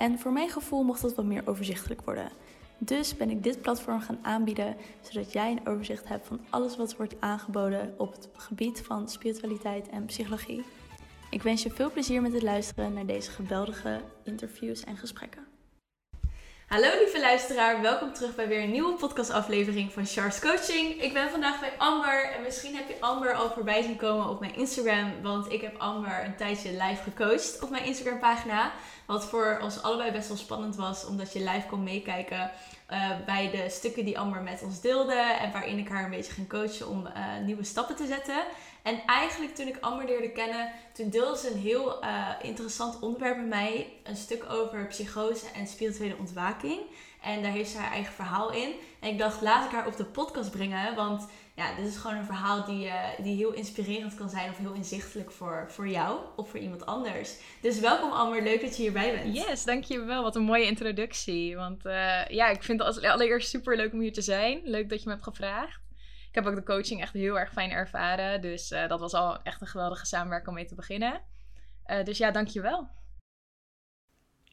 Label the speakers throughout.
Speaker 1: En voor mijn gevoel mocht dat wat meer overzichtelijk worden. Dus ben ik dit platform gaan aanbieden, zodat jij een overzicht hebt van alles wat wordt aangeboden op het gebied van spiritualiteit en psychologie. Ik wens je veel plezier met het luisteren naar deze geweldige interviews en gesprekken. Hallo lieve luisteraar, welkom terug bij weer een nieuwe podcastaflevering van Charles Coaching. Ik ben vandaag bij Amber en misschien heb je Amber al voorbij zien komen op mijn Instagram, want ik heb Amber een tijdje live gecoacht op mijn Instagram pagina. Wat voor ons allebei best wel spannend was, omdat je live kon meekijken uh, bij de stukken die Amber met ons deelde. En waarin ik haar een beetje ging coachen om uh, nieuwe stappen te zetten. En eigenlijk toen ik Amber leerde kennen, toen deelde ze een heel uh, interessant onderwerp met mij. Een stuk over psychose en spirituele ontwaking. En daar heeft ze haar eigen verhaal in. En ik dacht, laat ik haar op de podcast brengen. Want ja, dit is gewoon een verhaal die, uh, die heel inspirerend kan zijn. Of heel inzichtelijk voor, voor jou of voor iemand anders. Dus welkom Amber, leuk dat je hierbij bent.
Speaker 2: Yes, dankjewel. Wat een mooie introductie. Want uh, ja, ik vind het allereerst super leuk om hier te zijn. Leuk dat je me hebt gevraagd. Ik heb ook de coaching echt heel erg fijn ervaren. Dus uh, dat was al echt een geweldige samenwerking om mee te beginnen. dus ja, dankjewel.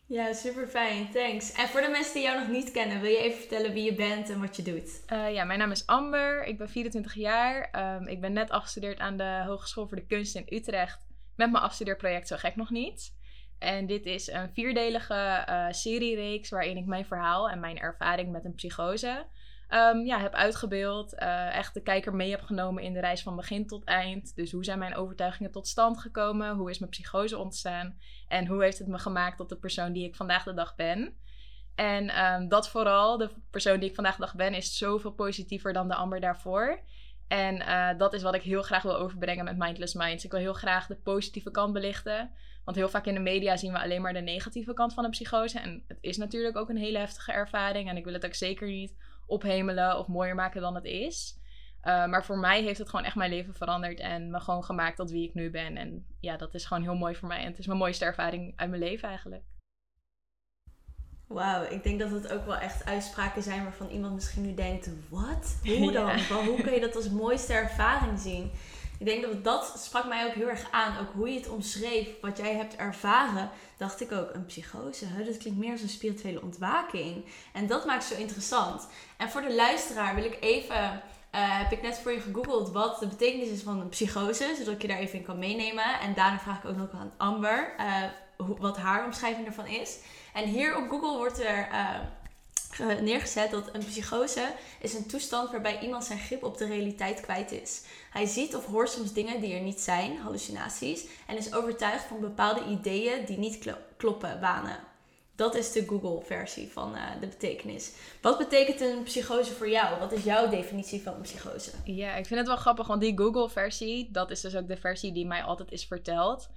Speaker 1: Ja, super fijn. Thanks. En voor de mensen die jou nog niet kennen, wil je even vertellen wie je bent en wat je doet?
Speaker 2: Uh, ja, mijn naam is Amber. Ik ben 24 jaar. Um, ik ben net afgestudeerd aan de Hogeschool voor de Kunst in Utrecht. Met mijn afstudeerproject Zo Gek Nog Niet. En dit is een vierdelige uh, seriereeks waarin ik mijn verhaal en mijn ervaring met een psychose um, ja, heb uitgebeeld. Uh, echt de kijker mee heb genomen in de reis van begin tot eind. Dus hoe zijn mijn overtuigingen tot stand gekomen? Hoe is mijn psychose ontstaan? En hoe heeft het me gemaakt tot de persoon die ik vandaag de dag ben? En um, dat vooral, de persoon die ik vandaag de dag ben, is zoveel positiever dan de Amber daarvoor. En uh, dat is wat ik heel graag wil overbrengen met Mindless Minds. Ik wil heel graag de positieve kant belichten. Want heel vaak in de media zien we alleen maar de negatieve kant van een psychose. En het is natuurlijk ook een hele heftige ervaring. En ik wil het ook zeker niet ophemelen of mooier maken dan het is. Uh, maar voor mij heeft het gewoon echt mijn leven veranderd en me gewoon gemaakt tot wie ik nu ben. En ja, dat is gewoon heel mooi voor mij. En het is mijn mooiste ervaring uit mijn leven eigenlijk.
Speaker 1: Wauw, ik denk dat het ook wel echt uitspraken zijn waarvan iemand misschien nu denkt: wat? Hoe dan? Ja. Hoe kun je dat als mooiste ervaring zien? Ik denk dat dat sprak mij ook heel erg aan. Ook hoe je het omschreef, wat jij hebt ervaren, dacht ik ook, een psychose. Hè? Dat klinkt meer als een spirituele ontwaking. En dat maakt het zo interessant. En voor de luisteraar wil ik even, uh, heb ik net voor je gegoogeld wat de betekenis is van een psychose, zodat ik je daar even in kan meenemen. En daarna vraag ik ook nog aan Amber uh, wat haar omschrijving ervan is. En hier op Google wordt er uh, neergezet dat een psychose is een toestand waarbij iemand zijn grip op de realiteit kwijt is. Hij ziet of hoort soms dingen die er niet zijn, hallucinaties, en is overtuigd van bepaalde ideeën die niet kloppen, wanen. Dat is de Google-versie van uh, de betekenis. Wat betekent een psychose voor jou? Wat is jouw definitie van een psychose?
Speaker 2: Ja, ik vind het wel grappig, want die Google-versie, dat is dus ook de versie die mij altijd is verteld.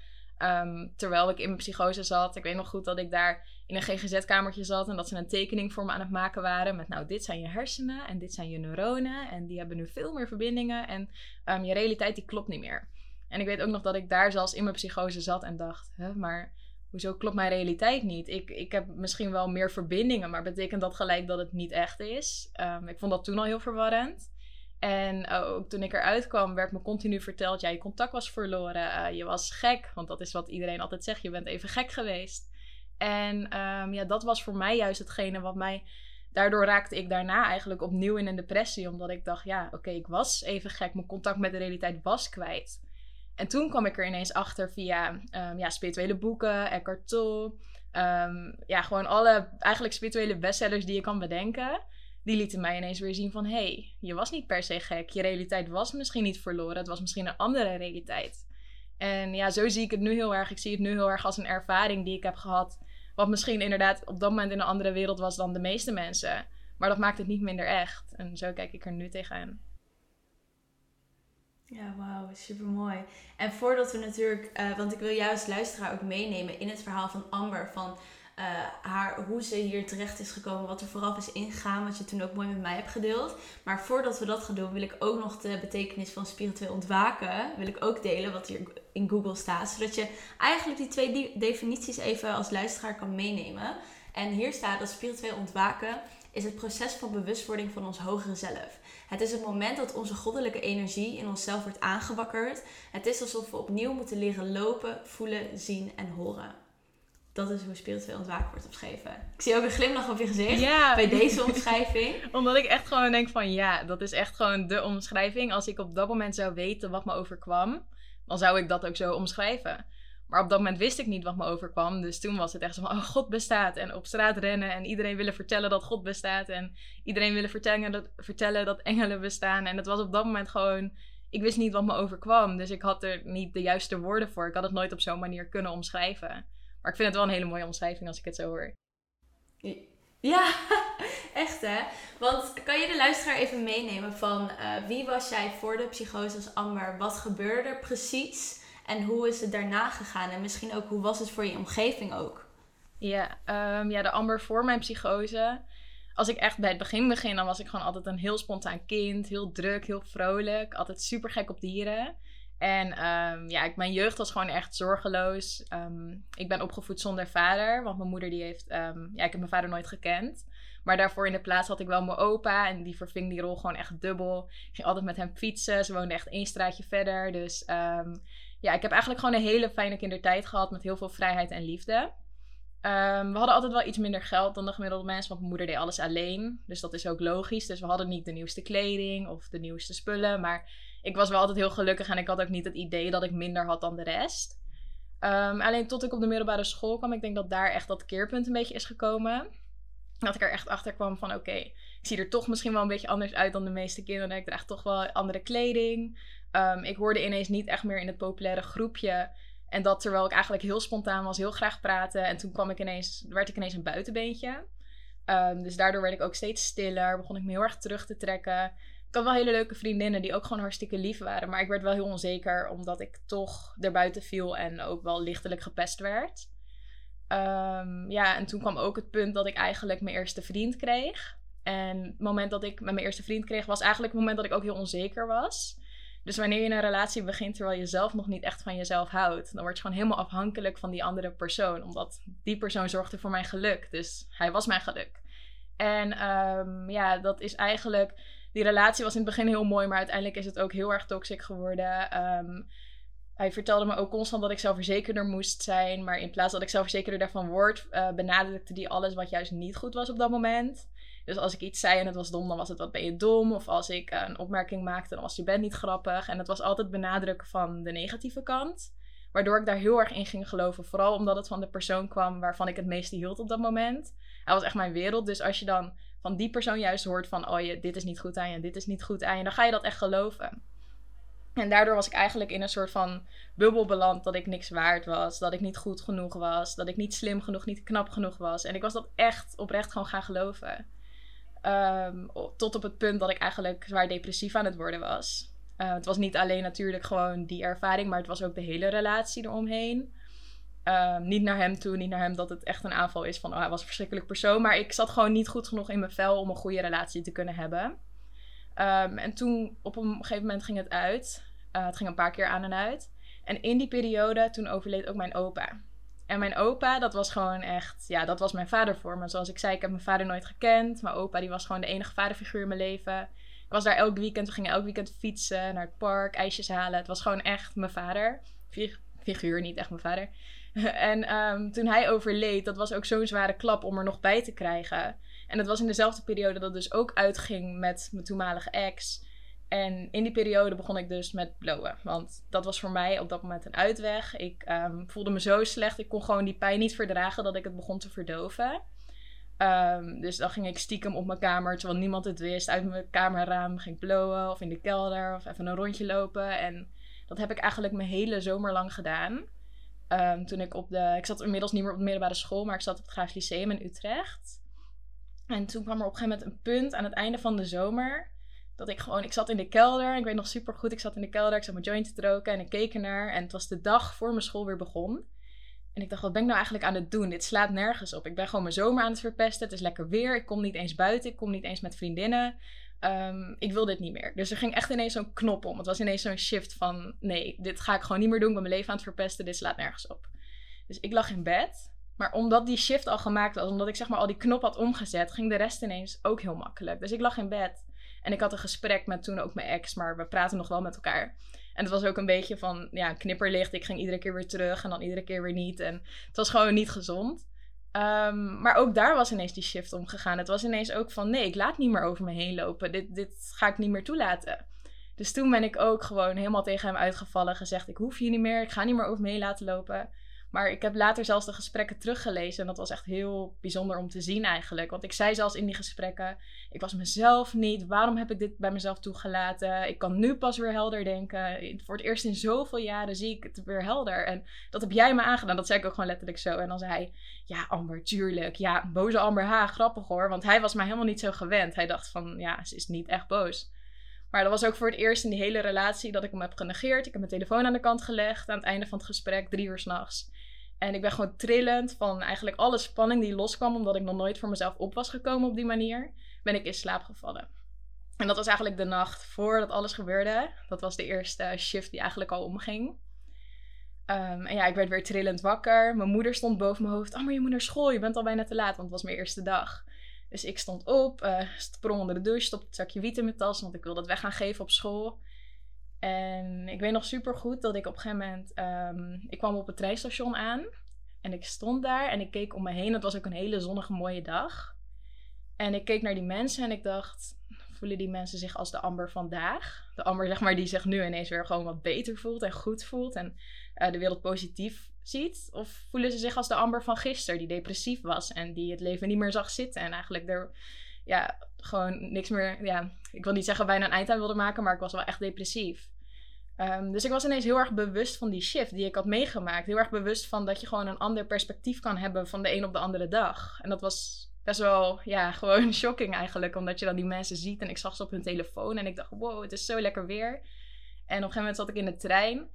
Speaker 2: Um, terwijl ik in mijn psychose zat. Ik weet nog goed dat ik daar in een GGZ-kamertje zat en dat ze een tekening voor me aan het maken waren. Met nou, dit zijn je hersenen en dit zijn je neuronen. En die hebben nu veel meer verbindingen. En um, je realiteit die klopt niet meer. En ik weet ook nog dat ik daar zelfs in mijn psychose zat en dacht, maar hoezo klopt mijn realiteit niet? Ik, ik heb misschien wel meer verbindingen, maar betekent dat gelijk dat het niet echt is? Um, ik vond dat toen al heel verwarrend. En uh, ook toen ik eruit kwam, werd me continu verteld: ja, je contact was verloren. Uh, je was gek. Want dat is wat iedereen altijd zegt: je bent even gek geweest. En um, ja, dat was voor mij juist hetgene wat mij. Daardoor raakte ik daarna eigenlijk opnieuw in een depressie. Omdat ik dacht: ja, oké, ik was even gek. Mijn contact met de realiteit was kwijt. En toen kwam ik er ineens achter via um, ja, spirituele boeken, Eckhart Tolle. Um, ja, gewoon alle eigenlijk spirituele bestsellers die je kan bedenken die lieten mij ineens weer zien van... hé, hey, je was niet per se gek. Je realiteit was misschien niet verloren. Het was misschien een andere realiteit. En ja, zo zie ik het nu heel erg. Ik zie het nu heel erg als een ervaring die ik heb gehad... wat misschien inderdaad op dat moment in een andere wereld was dan de meeste mensen. Maar dat maakt het niet minder echt. En zo kijk ik er nu tegenaan.
Speaker 1: Ja, wauw, super mooi. En voordat we natuurlijk, uh, want ik wil als luisteraar ook meenemen in het verhaal van Amber. Van haar, hoe ze hier terecht is gekomen, wat er vooraf is ingegaan, wat je toen ook mooi met mij hebt gedeeld. Maar voordat we dat gaan doen, wil ik ook nog de betekenis van spiritueel ontwaken, wil ik ook delen wat hier in Google staat. Zodat je eigenlijk die twee definities even als luisteraar kan meenemen. En hier staat dat spiritueel ontwaken is het proces van bewustwording van ons hogere zelf. Het is het moment dat onze goddelijke energie in onszelf wordt aangewakkerd. Het is alsof we opnieuw moeten leren lopen, voelen, zien en horen. Dat is hoe spiritueel ontwaken wordt omschreven. Ik zie ook een glimlach op je gezicht bij deze omschrijving.
Speaker 2: Omdat ik echt gewoon denk van ja, dat is echt gewoon de omschrijving. Als ik op dat moment zou weten wat me overkwam, dan zou ik dat ook zo omschrijven. Maar op dat moment wist ik niet wat me overkwam. Dus toen was het echt zo van, oh, God bestaat. En op straat rennen en iedereen willen vertellen dat God bestaat. En iedereen willen vertellen dat, vertellen dat engelen bestaan. En het was op dat moment gewoon, ik wist niet wat me overkwam. Dus ik had er niet de juiste woorden voor. Ik had het nooit op zo'n manier kunnen omschrijven. Maar ik vind het wel een hele mooie omschrijving als ik het zo hoor.
Speaker 1: Ja, echt hè. Want kan je de luisteraar even meenemen van uh, wie was jij voor de psychose als Amber? Wat gebeurde er precies? En hoe is het daarna gegaan? En misschien ook, hoe was het voor je omgeving ook?
Speaker 2: Ja, um, ja de Amber voor mijn psychose. Als ik echt bij het begin begin, dan was ik gewoon altijd een heel spontaan kind. Heel druk, heel vrolijk. Altijd super gek op dieren. En um, ja, mijn jeugd was gewoon echt zorgeloos. Um, ik ben opgevoed zonder vader, want mijn moeder die heeft... ja, ik heb mijn vader nooit gekend. Maar daarvoor in de plaats had ik wel mijn opa. En die verving die rol gewoon echt dubbel. Ik ging altijd met hem fietsen. Ze woonde echt één straatje verder. Dus ja, ik heb eigenlijk gewoon een hele fijne kindertijd gehad met heel veel vrijheid en liefde. Ehm, we hadden altijd wel iets minder geld dan de gemiddelde mensen, want mijn moeder deed alles alleen. Dus dat is ook logisch. Dus we hadden niet de nieuwste kleding of de nieuwste spullen. Maar ik was wel altijd heel gelukkig en ik had ook niet het idee dat ik minder had dan de rest. Um, alleen tot ik op de middelbare school kwam, ik denk dat daar echt dat keerpunt een beetje is gekomen. Dat ik er echt achter kwam van oké, ik zie er toch misschien wel een beetje anders uit dan de meeste kinderen. Ik draag toch wel andere kleding. Um, ik hoorde ineens niet echt meer in het populaire groepje. En dat terwijl ik eigenlijk heel spontaan was, heel graag praten. En toen kwam ik ineens, werd ik ineens een buitenbeentje. Um, dus daardoor werd ik ook steeds stiller. Begon ik me heel erg terug te trekken. Ik had wel hele leuke vriendinnen die ook gewoon hartstikke lief waren. Maar ik werd wel heel onzeker omdat ik toch erbuiten viel en ook wel lichtelijk gepest werd. Um, ja, en toen kwam ook het punt dat ik eigenlijk mijn eerste vriend kreeg. En het moment dat ik met mijn eerste vriend kreeg, was eigenlijk het moment dat ik ook heel onzeker was. Dus wanneer je een relatie begint terwijl je zelf nog niet echt van jezelf houdt, dan word je gewoon helemaal afhankelijk van die andere persoon. Omdat die persoon zorgde voor mijn geluk. Dus hij was mijn geluk. En um, ja, dat is eigenlijk. Die relatie was in het begin heel mooi, maar uiteindelijk is het ook heel erg toxic geworden. Um, hij vertelde me ook constant dat ik zelfverzekerder moest zijn. Maar in plaats dat ik zelfverzekerder daarvan word, uh, benadrukte hij alles wat juist niet goed was op dat moment. Dus als ik iets zei en het was dom, dan was het wat ben je dom. Of als ik een opmerking maakte, dan was je bent niet grappig. En het was altijd benadrukken van de negatieve kant. Waardoor ik daar heel erg in ging geloven. Vooral omdat het van de persoon kwam waarvan ik het meeste hield op dat moment. Hij was echt mijn wereld. Dus als je dan van die persoon juist hoort van... oh je, dit is niet goed aan je, dit is niet goed aan je... dan ga je dat echt geloven. En daardoor was ik eigenlijk in een soort van bubbel beland dat ik niks waard was. Dat ik niet goed genoeg was. Dat ik niet slim genoeg, niet knap genoeg was. En ik was dat echt oprecht gewoon gaan geloven. Ehm, tot op het punt dat ik eigenlijk zwaar depressief aan het worden was. Uh, het was niet alleen natuurlijk gewoon die ervaring, maar het was ook de hele relatie eromheen. Um, niet naar hem toe, niet naar hem dat het echt een aanval is van oh, hij was een verschrikkelijk persoon. Maar ik zat gewoon niet goed genoeg in mijn vel om een goede relatie te kunnen hebben. Um, en toen op een gegeven moment ging het uit. Uh, het ging een paar keer aan en uit. En in die periode, toen overleed ook mijn opa. En mijn opa, dat was gewoon echt, ja, dat was mijn vader voor me. Zoals ik zei, ik heb mijn vader nooit gekend. Mijn opa, die was gewoon de enige vaderfiguur in mijn leven. Ik was daar elk weekend, we gingen elk weekend fietsen naar het park, ijsjes halen. Het was gewoon echt mijn vader. figuur, niet echt mijn vader. en um, toen hij overleed, dat was ook zo'n zware klap om er nog bij te krijgen. En dat was in dezelfde periode dat dus ook uitging met mijn toenmalige ex. En in die periode begon ik dus met blowen. Want dat was voor mij op dat moment een uitweg. Ik um, voelde me zo slecht. Ik kon gewoon die pijn niet verdragen dat ik het begon te verdoven. Um, dus dan ging ik stiekem op mijn kamer, terwijl niemand het wist, uit mijn kamerraam ging blowen. Of in de kelder, of even een rondje lopen. En dat heb ik eigenlijk mijn hele zomer lang gedaan. Um, toen ik op de... Ik zat inmiddels niet meer op de middelbare school, maar ik zat op het Graaf Lyceum in Utrecht. En toen kwam er op een gegeven moment een punt aan het einde van de zomer dat ik gewoon, ik zat in de kelder. Ik weet nog super goed, ik zat in de kelder. Ik zat mijn joint te roken en ik keek ernaar. En het was de dag voor mijn school weer begon. En ik dacht, wat ben ik nou eigenlijk aan het doen? Dit slaat nergens op. Ik ben gewoon mijn zomer aan het verpesten. Het is lekker weer. Ik kom niet eens buiten. Ik kom niet eens met vriendinnen. Ehm, ik wil dit niet meer. Dus er ging echt ineens zo'n knop om. Het was ineens zo'n shift van: nee, dit ga ik gewoon niet meer doen. Ik ben mijn leven aan het verpesten. Dit slaat nergens op. Dus ik lag in bed. Maar omdat die shift al gemaakt was, omdat ik zeg maar al die knop had omgezet, ging de rest ineens ook heel makkelijk. Dus ik lag in bed en ik had een gesprek met toen ook mijn ex, maar we praten nog wel met elkaar. En het was ook een beetje van, ja, knipperlicht. Ik ging iedere keer weer terug en dan iedere keer weer niet. En het was gewoon niet gezond. Ehm, maar ook daar was ineens die shift omgegaan. Het was ineens ook van, nee, ik laat niet meer over me heen lopen. Dit, dit ga ik niet meer toelaten. Dus toen ben ik ook gewoon helemaal tegen hem uitgevallen. Gezegd, ik hoef je niet meer. Ik ga niet meer over me heen laten lopen. Maar ik heb later zelfs de gesprekken teruggelezen. En dat was echt heel bijzonder om te zien eigenlijk. Want ik zei zelfs in die gesprekken: ik was mezelf niet. Waarom heb ik dit bij mezelf toegelaten? Ik kan nu pas weer helder denken. Voor het eerst in zoveel jaren zie ik het weer helder. En dat heb jij me aangedaan. Dat zei ik ook gewoon letterlijk zo. En dan zei hij: Ja, Amber, tuurlijk. Ja, boze Amber, ha, grappig hoor. Want hij was mij helemaal niet zo gewend. Hij dacht van: Ja, ze is niet echt boos. Maar dat was ook voor het eerst in die hele relatie dat ik hem heb genegeerd. Ik heb mijn telefoon aan de kant gelegd aan het einde van het gesprek, drie uur s'nachts. En ik ben gewoon trillend van eigenlijk alle spanning die loskwam, omdat ik nog nooit voor mezelf op was gekomen op die manier, ben ik in slaap gevallen. En dat was eigenlijk de nacht voordat alles gebeurde. Dat was de eerste shift die eigenlijk al omging. Um, en ja, ik werd weer trillend wakker. Mijn moeder stond boven mijn hoofd. Oh, maar je moet naar school. Je bent al bijna te laat, want het was mijn eerste dag. Dus ik stond op, uh, sprong onder de douche, stopte het zakje wiet in mijn tas, want ik wilde dat weg gaan geven op school. En ik weet nog super goed dat ik op een gegeven moment, um, ik kwam op het treinstation aan en ik stond daar en ik keek om me heen. Het was ook een hele zonnige mooie dag. En ik keek naar die mensen en ik dacht, voelen die mensen zich als de Amber vandaag? De Amber zeg maar die zich nu ineens weer gewoon wat beter voelt en goed voelt en uh, de wereld positief ziet? Of voelen ze zich als de Amber van gisteren die depressief was en die het leven niet meer zag zitten en eigenlijk er ja, gewoon niks meer, ja, ik wil niet zeggen bijna een eind aan wilde maken, maar ik was wel echt depressief. Um, dus ik was ineens heel erg bewust van die shift die ik had meegemaakt. Heel erg bewust van dat je gewoon een ander perspectief kan hebben van de een op de andere dag. En dat was best wel, ja, gewoon shocking eigenlijk. Omdat je dan die mensen ziet en ik zag ze op hun telefoon en ik dacht, wow, het is zo lekker weer. En op een gegeven moment zat ik in de trein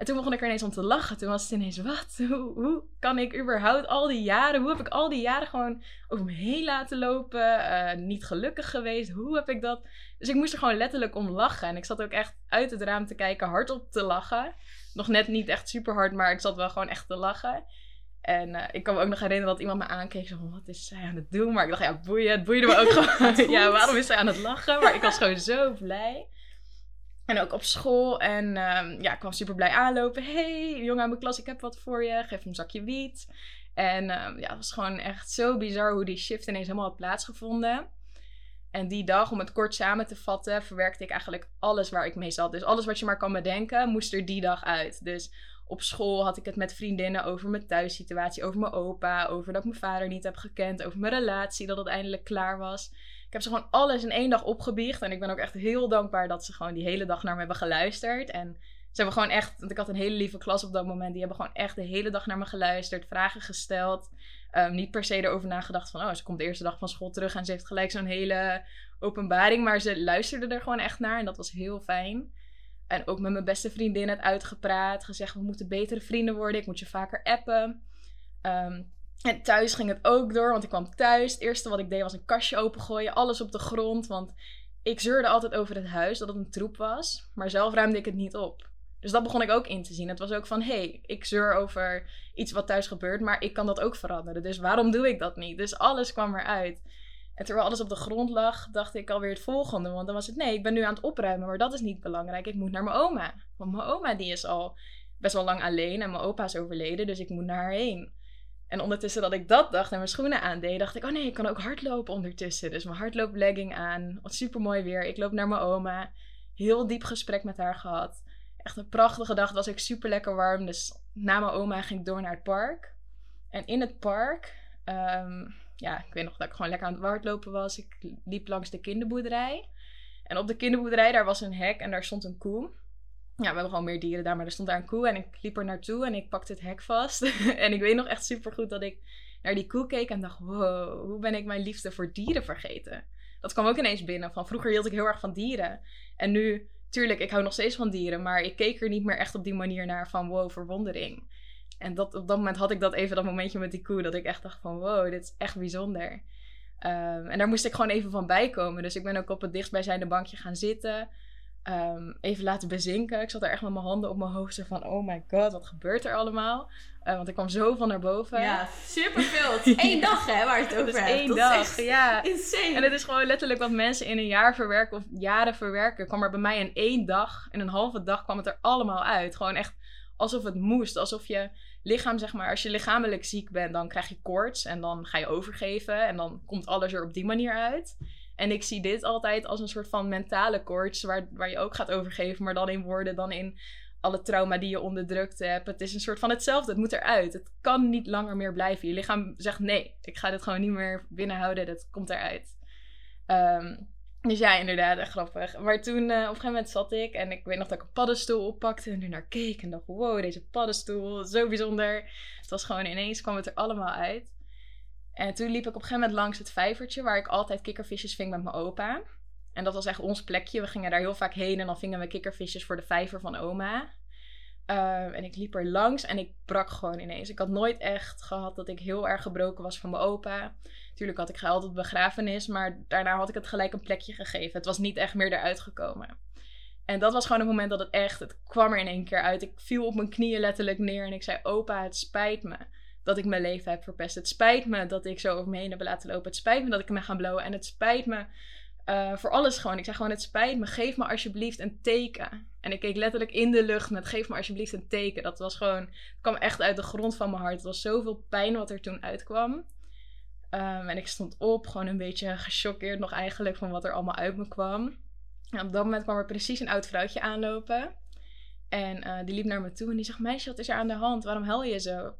Speaker 2: en toen begon ik er ineens om te lachen. Toen was het ineens, wat? Hoe, hoe kan ik überhaupt al die jaren, hoe heb ik al die jaren gewoon over me heen laten lopen? Uh, niet gelukkig geweest? Hoe heb ik dat? Dus ik moest er gewoon letterlijk om lachen. En ik zat ook echt uit het raam te kijken, hardop te lachen. Nog net niet echt super hard, maar ik zat wel gewoon echt te lachen. En uh, ik kan me ook nog herinneren dat iemand me aankeek. Zo van, wat is zij aan het doen? Maar ik dacht, ja, boeien. Het boeide me ook gewoon. ja, waarom is zij aan het lachen? Maar ik was gewoon zo blij. En ook op school. En um, ja, ik kwam super blij aanlopen. hey, jongen uit mijn klas, ik heb wat voor je. Geef hem een zakje wiet. En um, ja, het was gewoon echt zo bizar hoe die shift ineens helemaal had plaatsgevonden. En die dag, om het kort samen te vatten, verwerkte ik eigenlijk alles waar ik mee zat. Dus alles wat je maar kan bedenken, moest er die dag uit. Dus op school had ik het met vriendinnen over mijn thuissituatie, over mijn opa, over dat ik mijn vader niet heb gekend, over mijn relatie, dat het eindelijk klaar was. Ik heb ze gewoon alles in één dag opgebiecht. En ik ben ook echt heel dankbaar dat ze gewoon die hele dag naar me hebben geluisterd. En ze hebben gewoon echt, want ik had een hele lieve klas op dat moment. Die hebben gewoon echt de hele dag naar me geluisterd, vragen gesteld. Um, niet per se erover nagedacht van, oh, ze komt de eerste dag van school terug en ze heeft gelijk zo'n hele openbaring. Maar ze luisterden er gewoon echt naar en dat was heel fijn. En ook met mijn beste vriendin het uitgepraat. Gezegd, we moeten betere vrienden worden. Ik moet je vaker appen. Um, en thuis ging het ook door, want ik kwam thuis. Het eerste wat ik deed was een kastje opengooien, alles op de grond. Want ik zeurde altijd over het huis dat het een troep was, maar zelf ruimde ik het niet op. Dus dat begon ik ook in te zien. Het was ook van, hé, hey, ik zeur over iets wat thuis gebeurt, maar ik kan dat ook veranderen. Dus waarom doe ik dat niet? Dus alles kwam eruit. En terwijl alles op de grond lag, dacht ik alweer het volgende. Want dan was het, nee, ik ben nu aan het opruimen, maar dat is niet belangrijk. Ik moet naar mijn oma. Want mijn oma die is al best wel lang alleen en mijn opa is overleden, dus ik moet naar haar heen. En ondertussen dat ik dat dacht en mijn schoenen aandeed, dacht ik, oh nee, ik kan ook hardlopen ondertussen. Dus mijn hardlooplegging aan, wat super mooi weer. Ik loop naar mijn oma, heel diep gesprek met haar gehad. Echt een prachtige dag, was ook super lekker warm. Dus na mijn oma ging ik door naar het park. En in het park, ehm, ja, ik weet nog dat ik gewoon lekker aan het hardlopen was. Ik liep langs de kinderboerderij. En op de kinderboerderij, daar was een hek en daar stond een koe ja, we hebben gewoon meer dieren daar, maar er stond daar een koe en ik liep er naartoe en ik pakte het hek vast. en ik weet nog echt super goed dat ik naar die koe keek en dacht, wow, hoe ben ik mijn liefde voor dieren vergeten? Dat kwam ook ineens binnen. Van vroeger hield ik heel erg van dieren. En nu, tuurlijk, ik hou nog steeds van dieren, maar ik keek er niet meer echt op die manier naar van wow, verwondering. En dat, op dat moment had ik dat even dat momentje met die koe. Dat ik echt dacht van wow, dit is echt bijzonder. Ehm, en daar moest ik gewoon even van bijkomen. Dus ik ben ook op het dichtstbijzijnde bankje gaan zitten. Ehm, even laten bezinken. Ik zat er echt met mijn handen op mijn hoofd. Zo van, oh my god, wat gebeurt er allemaal? Uh, want ik kwam zo van naar boven.
Speaker 1: Ja, superveel. Het is één dag hè, waar je het over
Speaker 2: is
Speaker 1: hebt.
Speaker 2: één
Speaker 1: Dat
Speaker 2: dag,
Speaker 1: echt
Speaker 2: ja.
Speaker 1: Insane.
Speaker 2: En het is gewoon letterlijk wat mensen in een jaar verwerken of jaren verwerken. kwam er bij mij in één dag, in een halve dag kwam het er allemaal uit. Gewoon echt alsof het moest. Alsof je lichaam, zeg maar, als je lichamelijk ziek bent, dan krijg je koorts en dan ga je overgeven. En dan komt alles er op die manier uit. En ik zie dit altijd als een soort van mentale koorts, waar, waar je ook gaat overgeven, maar dan in woorden, dan in alle trauma die je onderdrukt hebt. Het is een soort van hetzelfde. Het moet eruit. Het kan niet langer meer blijven. Je lichaam zegt nee, ik ga dit gewoon niet meer binnenhouden. Dat komt eruit. Ehm, dus ja, inderdaad, grappig. Maar toen, eh, op een gegeven moment zat ik en ik weet nog dat ik een paddenstoel oppakte en er naar keek en dacht, wow, deze paddenstoel, zo bijzonder. Het was gewoon ineens, kwam het er allemaal uit. En toen liep ik op een gegeven moment langs het vijvertje waar ik altijd kikkervisjes ving met mijn opa. En dat was echt ons plekje. We gingen daar heel vaak heen en dan vingen we kikkervisjes voor de vijver van oma. Ehm, en ik liep er langs en ik brak gewoon ineens. Ik had nooit echt gehad dat ik heel erg gebroken was van mijn opa. Tuurlijk had ik gehuild op begrafenis, maar daarna had ik het gelijk een plekje gegeven. Het was niet echt meer eruit gekomen. En dat was gewoon het moment dat het echt, het kwam er in één keer uit. Ik viel op mijn knieën letterlijk neer en ik zei: Opa, het spijt me dat ik mijn leven heb verpest. Het spijt me dat ik zo over me heen heb laten lopen. Het spijt me dat ik me ga blowen. En het spijt me uh, voor alles gewoon. Ik zei gewoon: Het spijt me, geef me alsjeblieft een teken. En ik keek letterlijk in de lucht met: Geef me alsjeblieft een teken. Dat was gewoon, het kwam echt uit de grond van mijn hart. Het was zoveel pijn wat er toen uitkwam. Um, en ik stond op, gewoon een beetje gechoqueerd nog eigenlijk van wat er allemaal uit me kwam. En op dat moment kwam er precies een oud vrouwtje aanlopen. En uh, die liep naar me toe en die zegt: Meisje, wat is er aan de hand? Waarom huil je zo?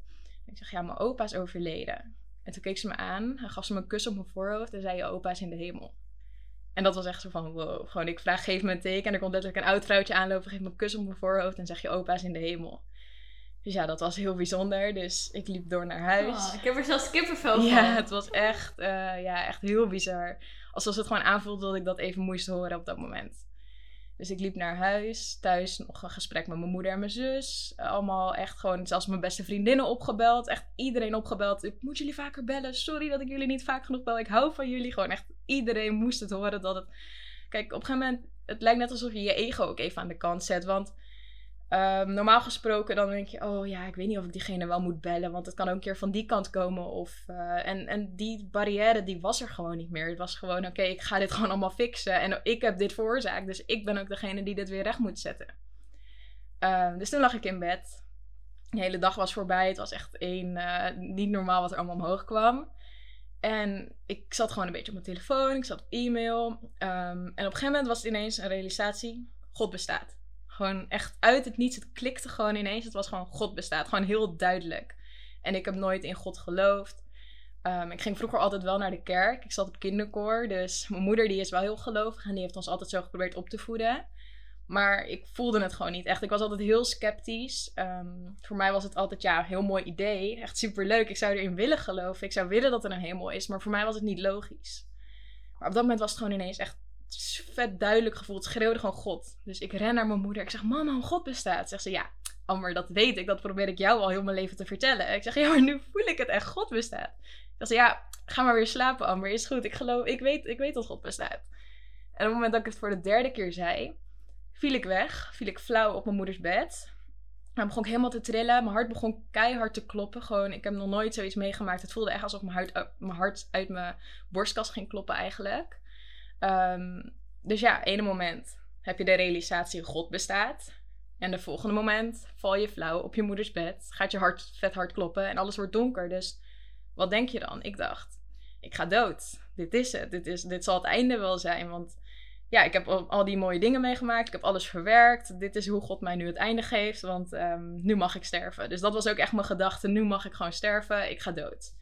Speaker 2: Ik zeg: Ja, mijn opa is overleden. En toen keek ze me aan en gaf ze me een kus op mijn voorhoofd en zei: Je opa is in de hemel. En dat was echt zo van: Wow. Gewoon, ik vraag: Geef me een teken. En er komt letterlijk een oud vrouwtje aanlopen, geeft me een kus op mijn voorhoofd en zeg: Je opa is in de hemel. Dus ja, dat was heel bijzonder. Dus ik liep door naar huis.
Speaker 1: Oh, ik heb er zelfs kippenvel van.
Speaker 2: Ja, het was echt, uh, ja, echt heel bizar. Alsof het gewoon aanvoelde dat ik dat even moest horen op dat moment. Dus ik liep naar huis. Thuis nog een gesprek met mijn moeder en mijn zus. Allemaal echt gewoon, zelfs mijn beste vriendinnen opgebeld. Echt iedereen opgebeld. Ik moet jullie vaker bellen. Sorry dat ik jullie niet vaak genoeg bel. Ik hou van jullie. Gewoon echt iedereen moest het horen dat het... Kijk, op een gegeven moment... Het lijkt net alsof je je ego ook even aan de kant zet. Want Um, normaal gesproken dan denk je, oh ja, ik weet niet of ik diegene wel moet bellen, want het kan ook een keer van die kant komen. Of, uh, en, en die barrière, die was er gewoon niet meer. Het was gewoon, oké, ik ga dit gewoon allemaal fixen en ik heb dit veroorzaakt, dus ik ben ook degene die dit weer recht moet zetten. Um, dus toen lag ik in bed. De hele dag was voorbij, het was echt één, uh, niet normaal wat er allemaal omhoog kwam. En ik zat gewoon een beetje op mijn telefoon, ik zat op e-mail. Um, en op een gegeven moment was het ineens een realisatie, God bestaat. Gewoon echt uit het niets. Het klikte gewoon ineens. Het was gewoon God bestaat. Gewoon heel duidelijk. En ik heb nooit in God geloofd. Um, ik ging vroeger altijd wel naar de kerk. Ik zat op kinderkoor. Dus mijn moeder die is wel heel gelovig. En die heeft ons altijd zo geprobeerd op te voeden. Maar ik voelde het gewoon niet echt. Ik was altijd heel sceptisch. Um, voor mij was het altijd ja, een heel mooi idee. Echt super leuk. Ik zou erin willen geloven. Ik zou willen dat er een hemel is. Maar voor mij was het niet logisch. Maar op dat moment was het gewoon ineens echt vet duidelijk gevoel. Het schreeuwde gewoon God. Dus ik ren naar mijn moeder. Ik zeg, mama, God bestaat. Zegt ze, ja, Amber, dat weet ik. Dat probeer ik jou al heel mijn leven te vertellen. Ik zeg, ja, maar nu voel ik het echt. God bestaat. Zegt ze, ja, ga maar weer slapen, Amber. Is goed. Ik geloof, ik weet, ik weet dat God bestaat. En op het moment dat ik het voor de derde keer zei, viel ik weg. Viel ik flauw op mijn moeders bed. Dan begon ik helemaal te trillen. Mijn hart begon keihard te kloppen. Gewoon, ik heb nog nooit zoiets meegemaakt. Het voelde echt alsof mijn hart, mijn hart uit mijn borstkast ging kloppen eigenlijk. Um, dus ja, ene moment heb je de realisatie God bestaat. En de volgende moment val je flauw op je moeders bed. Gaat je hart vet hard kloppen en alles wordt donker. Dus wat denk je dan? Ik dacht, ik ga dood. Dit is het. Dit, is, dit zal het einde wel zijn. Want ja, ik heb al, die mooie dingen meegemaakt. Ik heb alles verwerkt. Dit is hoe God mij nu het einde geeft. Want um, nu mag ik sterven. Dus dat was ook echt mijn gedachte. Nu mag ik gewoon sterven. Ik ga dood.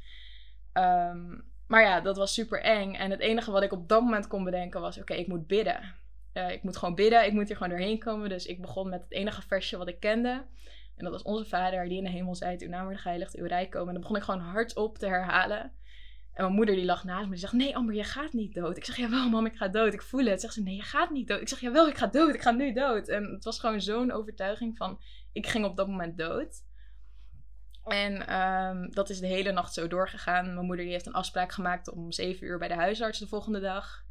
Speaker 2: Um, maar ja, dat was super eng. En het enige wat ik op dat moment kon bedenken was: oké, ik moet bidden. Uh, ik moet gewoon bidden. Ik moet hier gewoon doorheen komen. Dus ik begon met het enige versje wat ik kende. En dat was onze vader die in de hemel zei: Uw naam wordt geheiligd, uw rijk komen. En dan begon ik gewoon hardop te herhalen. En mijn moeder die lag naast me. Die zegt: Nee, Amber, je gaat niet dood. Ik zeg: Jawel, mam, ik ga dood. Ik voel het. Zegt ze: Nee, je gaat niet dood. Ik zeg: Jawel, ik ga dood. Ik ga nu dood. En het was gewoon zo'n overtuiging van: ik ging op dat moment dood. En ehm, dat is de hele nacht zo doorgegaan. Mijn moeder die heeft een afspraak gemaakt om 7 uur bij de huisarts de volgende dag.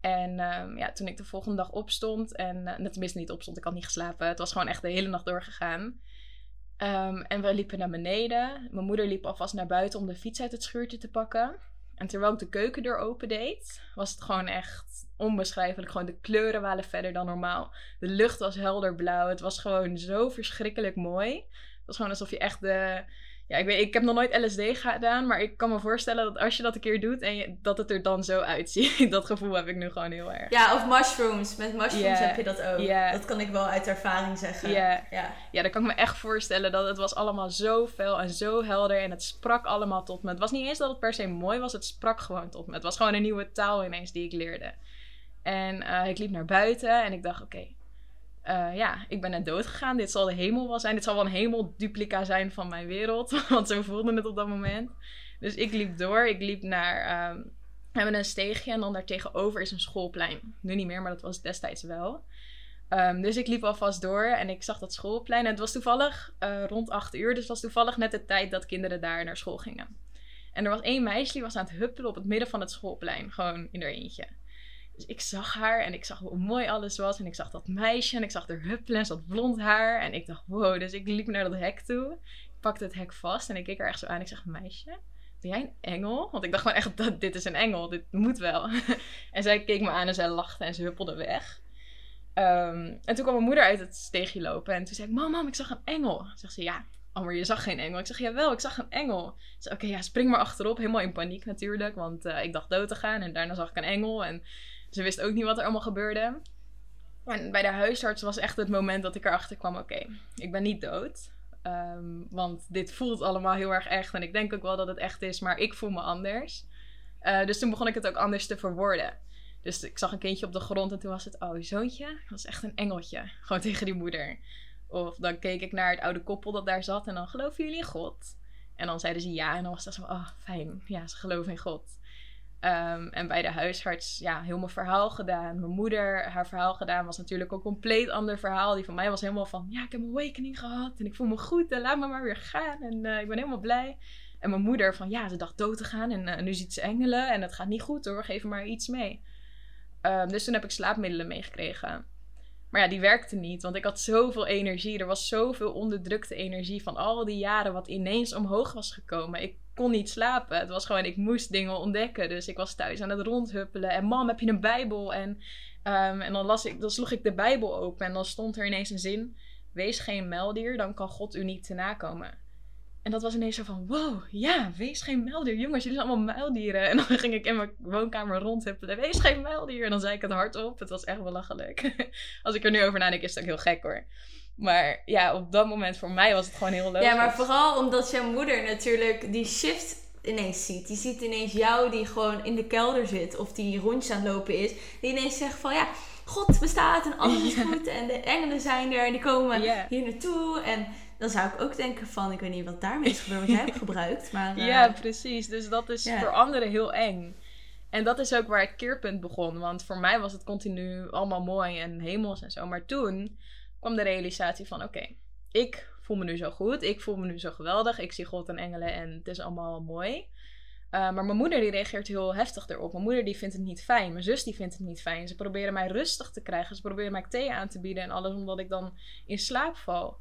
Speaker 2: En ehm, ja, toen ik de volgende dag opstond, en uh, tenminste niet opstond, ik had niet geslapen. Het was gewoon echt de hele nacht doorgegaan. Um, en we liepen naar beneden. Mijn moeder liep alvast naar buiten om de fiets uit het schuurtje te pakken. En terwijl ik de keukendeur open deed, was het gewoon echt onbeschrijfelijk. Gewoon de kleuren waren verder dan normaal. De lucht was helder blauw. Het was gewoon zo verschrikkelijk mooi. Was gewoon alsof je echt de, ja, ik, weet, ik heb nog nooit LSD gedaan, maar ik kan me voorstellen dat als je dat een keer doet en je, dat het er dan zo uitziet. dat gevoel heb ik nu gewoon heel erg.
Speaker 1: Ja, of mushrooms. Met mushrooms heb je dat ook. Dat kan ik wel uit ervaring zeggen.
Speaker 2: Ja. ja, ja, dan kan ik me echt voorstellen dat het was allemaal zo fel en zo helder en het sprak allemaal tot me. Het was niet eens dat het per se mooi was, het sprak gewoon tot me. Het was gewoon een nieuwe taal ineens die ik leerde. En uh, ik liep naar buiten en ik dacht, oké, uh, ja, ik ben net dood gegaan. Dit zal de hemel wel zijn. Dit zal wel een hemelduplica zijn van mijn wereld. Want zo voelde het op dat moment. Dus ik liep door. Ik liep naar. Um, we hebben een steegje en dan daartegenover is een schoolplein. Nu niet meer, maar dat was destijds wel. Um, dus ik liep alvast door en ik zag dat schoolplein. En het was toevallig uh, rond 8 uur. Dus het was toevallig net de tijd dat kinderen daar naar school gingen. En er was één meisje die was aan het huppelen op het midden van het schoolplein. Gewoon in haar eentje. Dus ik zag haar en ik zag hoe mooi alles was. En ik zag dat meisje en ik zag haar huppelen en had blond haar. En ik dacht, wow. Dus ik liep naar dat hek toe. Ik pakte het hek vast en ik keek haar echt zo aan. Ik zeg, meisje, ben jij een engel? Want ik dacht gewoon echt, dat, dit is een engel. Dit moet wel. en zij keek me aan en zij lachte en ze huppelde weg. Um, en toen kwam mijn moeder uit het steegje lopen. En toen zei ik, mam, mam, ik zag een engel. Zegt ze, ja, Amber, je zag geen engel. Ik zeg, jawel, ik zag een engel. Ze zei, oké, ja, spring maar achterop. Helemaal in paniek natuurlijk. Want uh, ik dacht dood te gaan. En daarna zag ik een engel. En ze wist ook niet wat er allemaal gebeurde. En bij de huisarts was echt het moment dat ik erachter kwam: oké, ik ben niet dood. Um, want dit voelt allemaal heel erg echt. En ik denk ook wel dat het echt is, maar ik voel me anders. Uh, dus toen begon ik het ook anders te verwoorden. Dus ik zag een kindje op de grond en toen was het: oh, zoontje, dat was echt een engeltje. Gewoon tegen die moeder. Of dan keek ik naar het oude koppel dat daar zat en dan geloven jullie in God? En dan zeiden ze ja en dan was dat zo: oh, fijn, ja, ze geloven in God. Um, en bij de huisarts, ja, heel mijn verhaal gedaan. Mijn moeder, haar verhaal gedaan, was natuurlijk een compleet ander verhaal. Die van mij was helemaal van, ja, ik heb een awakening gehad en ik voel me goed en laat me maar weer gaan en uh, ik ben helemaal blij. En mijn moeder van, ja, ze dacht dood te gaan en uh, nu ziet ze engelen en het gaat niet goed hoor, geef maar iets mee. Um, dus toen heb ik slaapmiddelen meegekregen. Maar ja, die werkte niet, want ik had zoveel energie. Er was zoveel onderdrukte energie van al die jaren wat ineens omhoog was gekomen. Ik kon niet slapen. Het was gewoon, ik moest dingen ontdekken. Dus ik was thuis aan het rondhuppelen. En mam, heb je een Bijbel? En, um, en dan, las ik, dan sloeg ik de Bijbel open en dan stond er ineens een zin: Wees geen meldier, dan kan God u niet te nakomen. En dat was ineens zo van: wow, ja, wees geen meldier. Jongens, jullie zijn allemaal muildieren. En dan ging ik in mijn woonkamer rondhuppelen: Wees geen muildier. En dan zei ik het hardop. Het was echt belachelijk. Als ik er nu over nadenk, is het ook heel gek hoor. Maar ja, op dat moment voor mij was het gewoon heel leuk.
Speaker 1: Ja, maar vooral omdat jouw moeder natuurlijk die shift ineens ziet. Die ziet ineens jou die gewoon in de kelder zit of die rondjes aan het lopen is. Die ineens zegt van ja, God bestaat en alles is goed en de engelen zijn er en die komen hier naartoe. En dan zou ik ook denken van, ik weet niet wat daarmee is gebeurd, wat jij hebt gebruikt. Maar,
Speaker 2: Ja, eh, precies. Dus dat is voor anderen heel eng. En dat is ook waar het keerpunt begon. Want voor mij was het continu allemaal mooi en hemels en zo. Maar toen kwam de realisatie van: oké, ik voel me nu zo goed, ik voel me nu zo geweldig, ik zie God en engelen en het is allemaal mooi. Uh, maar mijn moeder die reageert heel heftig erop. Mijn moeder die vindt het niet fijn. Mijn zus die vindt het niet fijn. Ze proberen mij rustig te krijgen. Ze proberen mij thee aan te bieden en alles omdat ik dan in slaap val.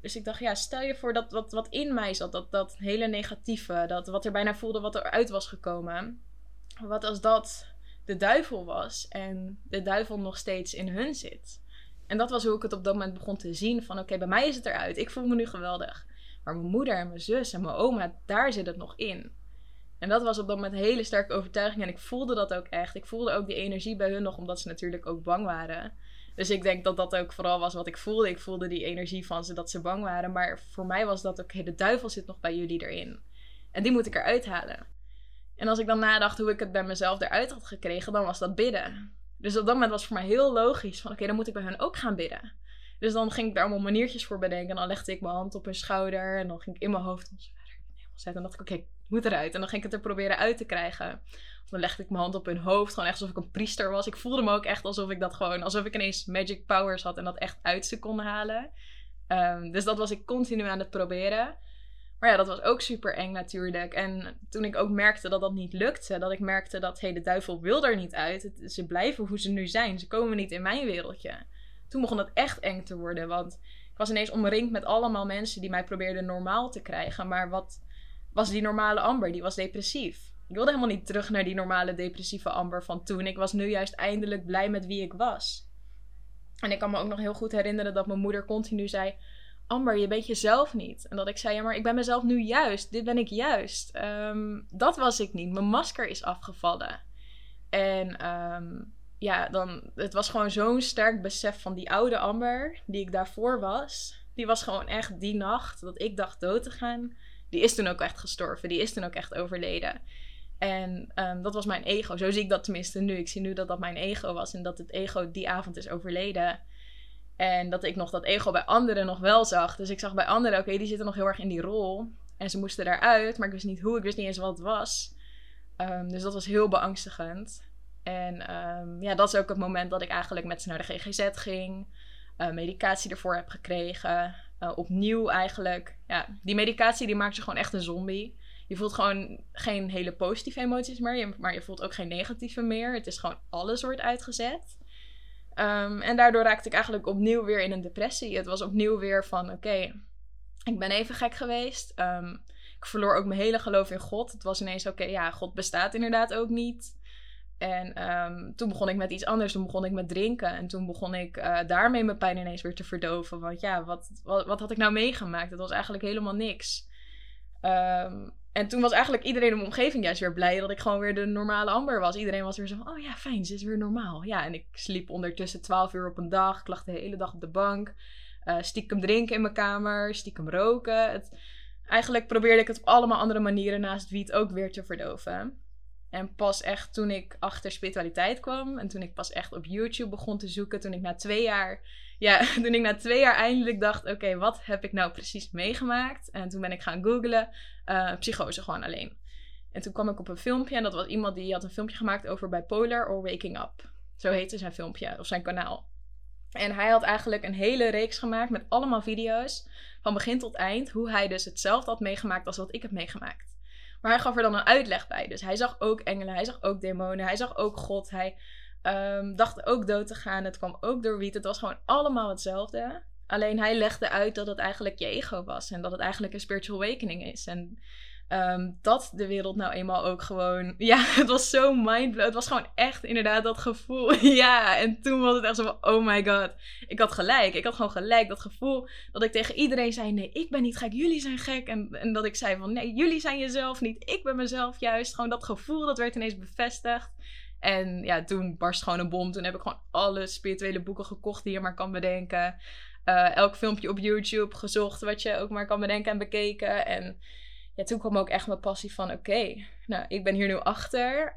Speaker 2: Dus ik dacht, ja, stel je voor dat wat, wat in mij zat, dat, dat hele negatieve, dat wat er bijna voelde wat eruit was gekomen. Wat als dat de duivel was en de duivel nog steeds in hun zit. En dat was hoe ik het op dat moment begon te zien. Van oké, bij mij is het eruit. Ik voel me nu geweldig. Maar mijn moeder en mijn zus en mijn oma, daar zit het nog in. En dat was op dat moment een hele sterke overtuiging. En ik voelde dat ook echt. Ik voelde ook die energie bij hun nog, omdat ze natuurlijk ook bang waren. Dus ik denk dat dat ook vooral was wat ik voelde. Ik voelde die energie van ze, dat ze bang waren. Maar voor mij was dat oké, de duivel zit nog bij jullie erin. En die moet ik eruit halen. En als ik dan nadacht hoe ik het bij mezelf eruit had gekregen, dan was dat bidden. Dus op dat moment was het voor mij heel logisch van oké, dan moet ik bij hen ook gaan bidden. Dus dan ging ik daar allemaal maniertjes voor bedenken. En dan legde ik mijn hand op hun schouder. En dan ging ik in mijn hoofd zetten. En dan dacht ik, oké, okay, moet eruit. En dan ging ik het er proberen uit te krijgen. Dan legde ik mijn hand op hun hoofd. Gewoon echt alsof ik een priester was. Ik voelde me ook echt alsof ik dat gewoon... Alsof ik ineens magic powers had en dat echt uit ze kon halen. Um, dus dat was ik continu aan het proberen. Maar ja, dat was ook super eng natuurlijk. En toen ik ook merkte dat dat niet lukte, dat ik merkte dat hey, de duivel wil er niet uit. Het, ze blijven hoe ze nu zijn. Ze komen niet in mijn wereldje. Toen begon het echt eng te worden. Want ik was ineens omringd met allemaal mensen die mij probeerden normaal te krijgen. Maar wat was die normale Amber? Die was depressief. Ik wilde helemaal niet terug naar die normale depressieve Amber van toen. Ik was nu juist eindelijk blij met wie ik was. En ik kan me ook nog heel goed herinneren dat mijn moeder continu zei: Amber, je bent jezelf niet. En dat ik zei: Ja, maar ik ben mezelf nu juist. Dit ben ik juist. Ehm, dat was ik niet. Mijn masker is afgevallen. En ehm, ja, dan, het was gewoon zo'n sterk besef van die oude Amber, die ik daarvoor was. Die was gewoon echt die nacht dat ik dacht dood te gaan. Die is toen ook echt gestorven. Die is toen ook echt overleden. En ehm, dat was mijn ego. Zo zie ik dat tenminste nu. Ik zie nu dat dat mijn ego was en dat het ego die avond is overleden. En dat ik nog dat ego bij anderen nog wel zag. Dus ik zag bij anderen, oké, die zitten nog heel erg in die rol. En ze moesten daaruit, maar ik wist niet hoe, ik wist niet eens wat het was. Ehm, dus dat was heel beangstigend. En ehm, ja, dat is ook het moment dat ik eigenlijk met ze naar de GGZ ging. Uh, medicatie ervoor heb gekregen. Uh, opnieuw eigenlijk. Ja, die medicatie die maakt je gewoon echt een zombie je voelt gewoon geen hele positieve emoties meer, maar je voelt ook geen negatieve meer. Het is gewoon alles wordt uitgezet. Um, en daardoor raakte ik eigenlijk opnieuw weer in een depressie. Het was opnieuw weer van: oké, ik ben even gek geweest. Um, ik verloor ook mijn hele geloof in God. Het was ineens: oké, ja, God bestaat inderdaad ook niet. En um, toen begon ik met iets anders. Toen begon ik met drinken. En toen begon ik uh, daarmee mijn pijn ineens weer te verdoven. Want ja, wat, wat, wat had ik nou meegemaakt? Het was eigenlijk helemaal niks. Um, en toen was eigenlijk iedereen in mijn omgeving juist weer blij dat ik gewoon weer de normale Amber was. Iedereen was weer zo van, oh ja, fijn, ze is weer normaal. Ja, en ik sliep ondertussen 12 uur op een dag. Ik lag de hele dag op de bank. Uh, stiekem drinken in mijn kamer, stiekem roken. Het, eigenlijk probeerde ik het op allemaal andere manieren naast wiet ook weer te verdoven. En pas echt toen ik achter spiritualiteit kwam en toen ik pas echt op YouTube begon te zoeken, toen ik na twee jaar, ja, toen ik na twee jaar eindelijk dacht, oké, wat heb ik nou precies meegemaakt? En toen ben ik gaan googlen, uh, psychose gewoon alleen. En toen kwam ik op een filmpje en dat was iemand die had een filmpje gemaakt over bipolar or waking up. Zo heette zijn filmpje of zijn kanaal. En hij had eigenlijk een hele reeks gemaakt met allemaal video's van begin tot eind, hoe hij dus hetzelfde had meegemaakt als wat ik heb meegemaakt. Maar hij gaf er dan een uitleg bij. Dus hij zag ook engelen, hij zag ook demonen, hij zag ook God. Hij um, dacht ook dood te gaan. Het kwam ook door wiet. Het was gewoon allemaal hetzelfde. Alleen hij legde uit dat het eigenlijk je ego was. En dat het eigenlijk een spiritual awakening is. En Ehm, dat de wereld nou eenmaal ook gewoon. Ja, het was zo mindblowing. Het was gewoon echt inderdaad dat gevoel. ja, en toen was het echt zo van: oh my god. Ik had gelijk. Ik had gewoon gelijk. Dat gevoel dat ik tegen iedereen zei: nee, ik ben niet gek. Jullie zijn gek. En, en dat ik zei: van nee, jullie zijn jezelf niet. Ik ben mezelf juist. Gewoon dat gevoel dat werd ineens bevestigd. En ja, toen barst gewoon een bom. Toen heb ik gewoon alle spirituele boeken gekocht die je maar kan bedenken. Uh, elk filmpje op YouTube gezocht wat je ook maar kan bedenken en bekeken. En ja, toen kwam ook echt mijn passie van: oké, nou, ik ben hier nu achter.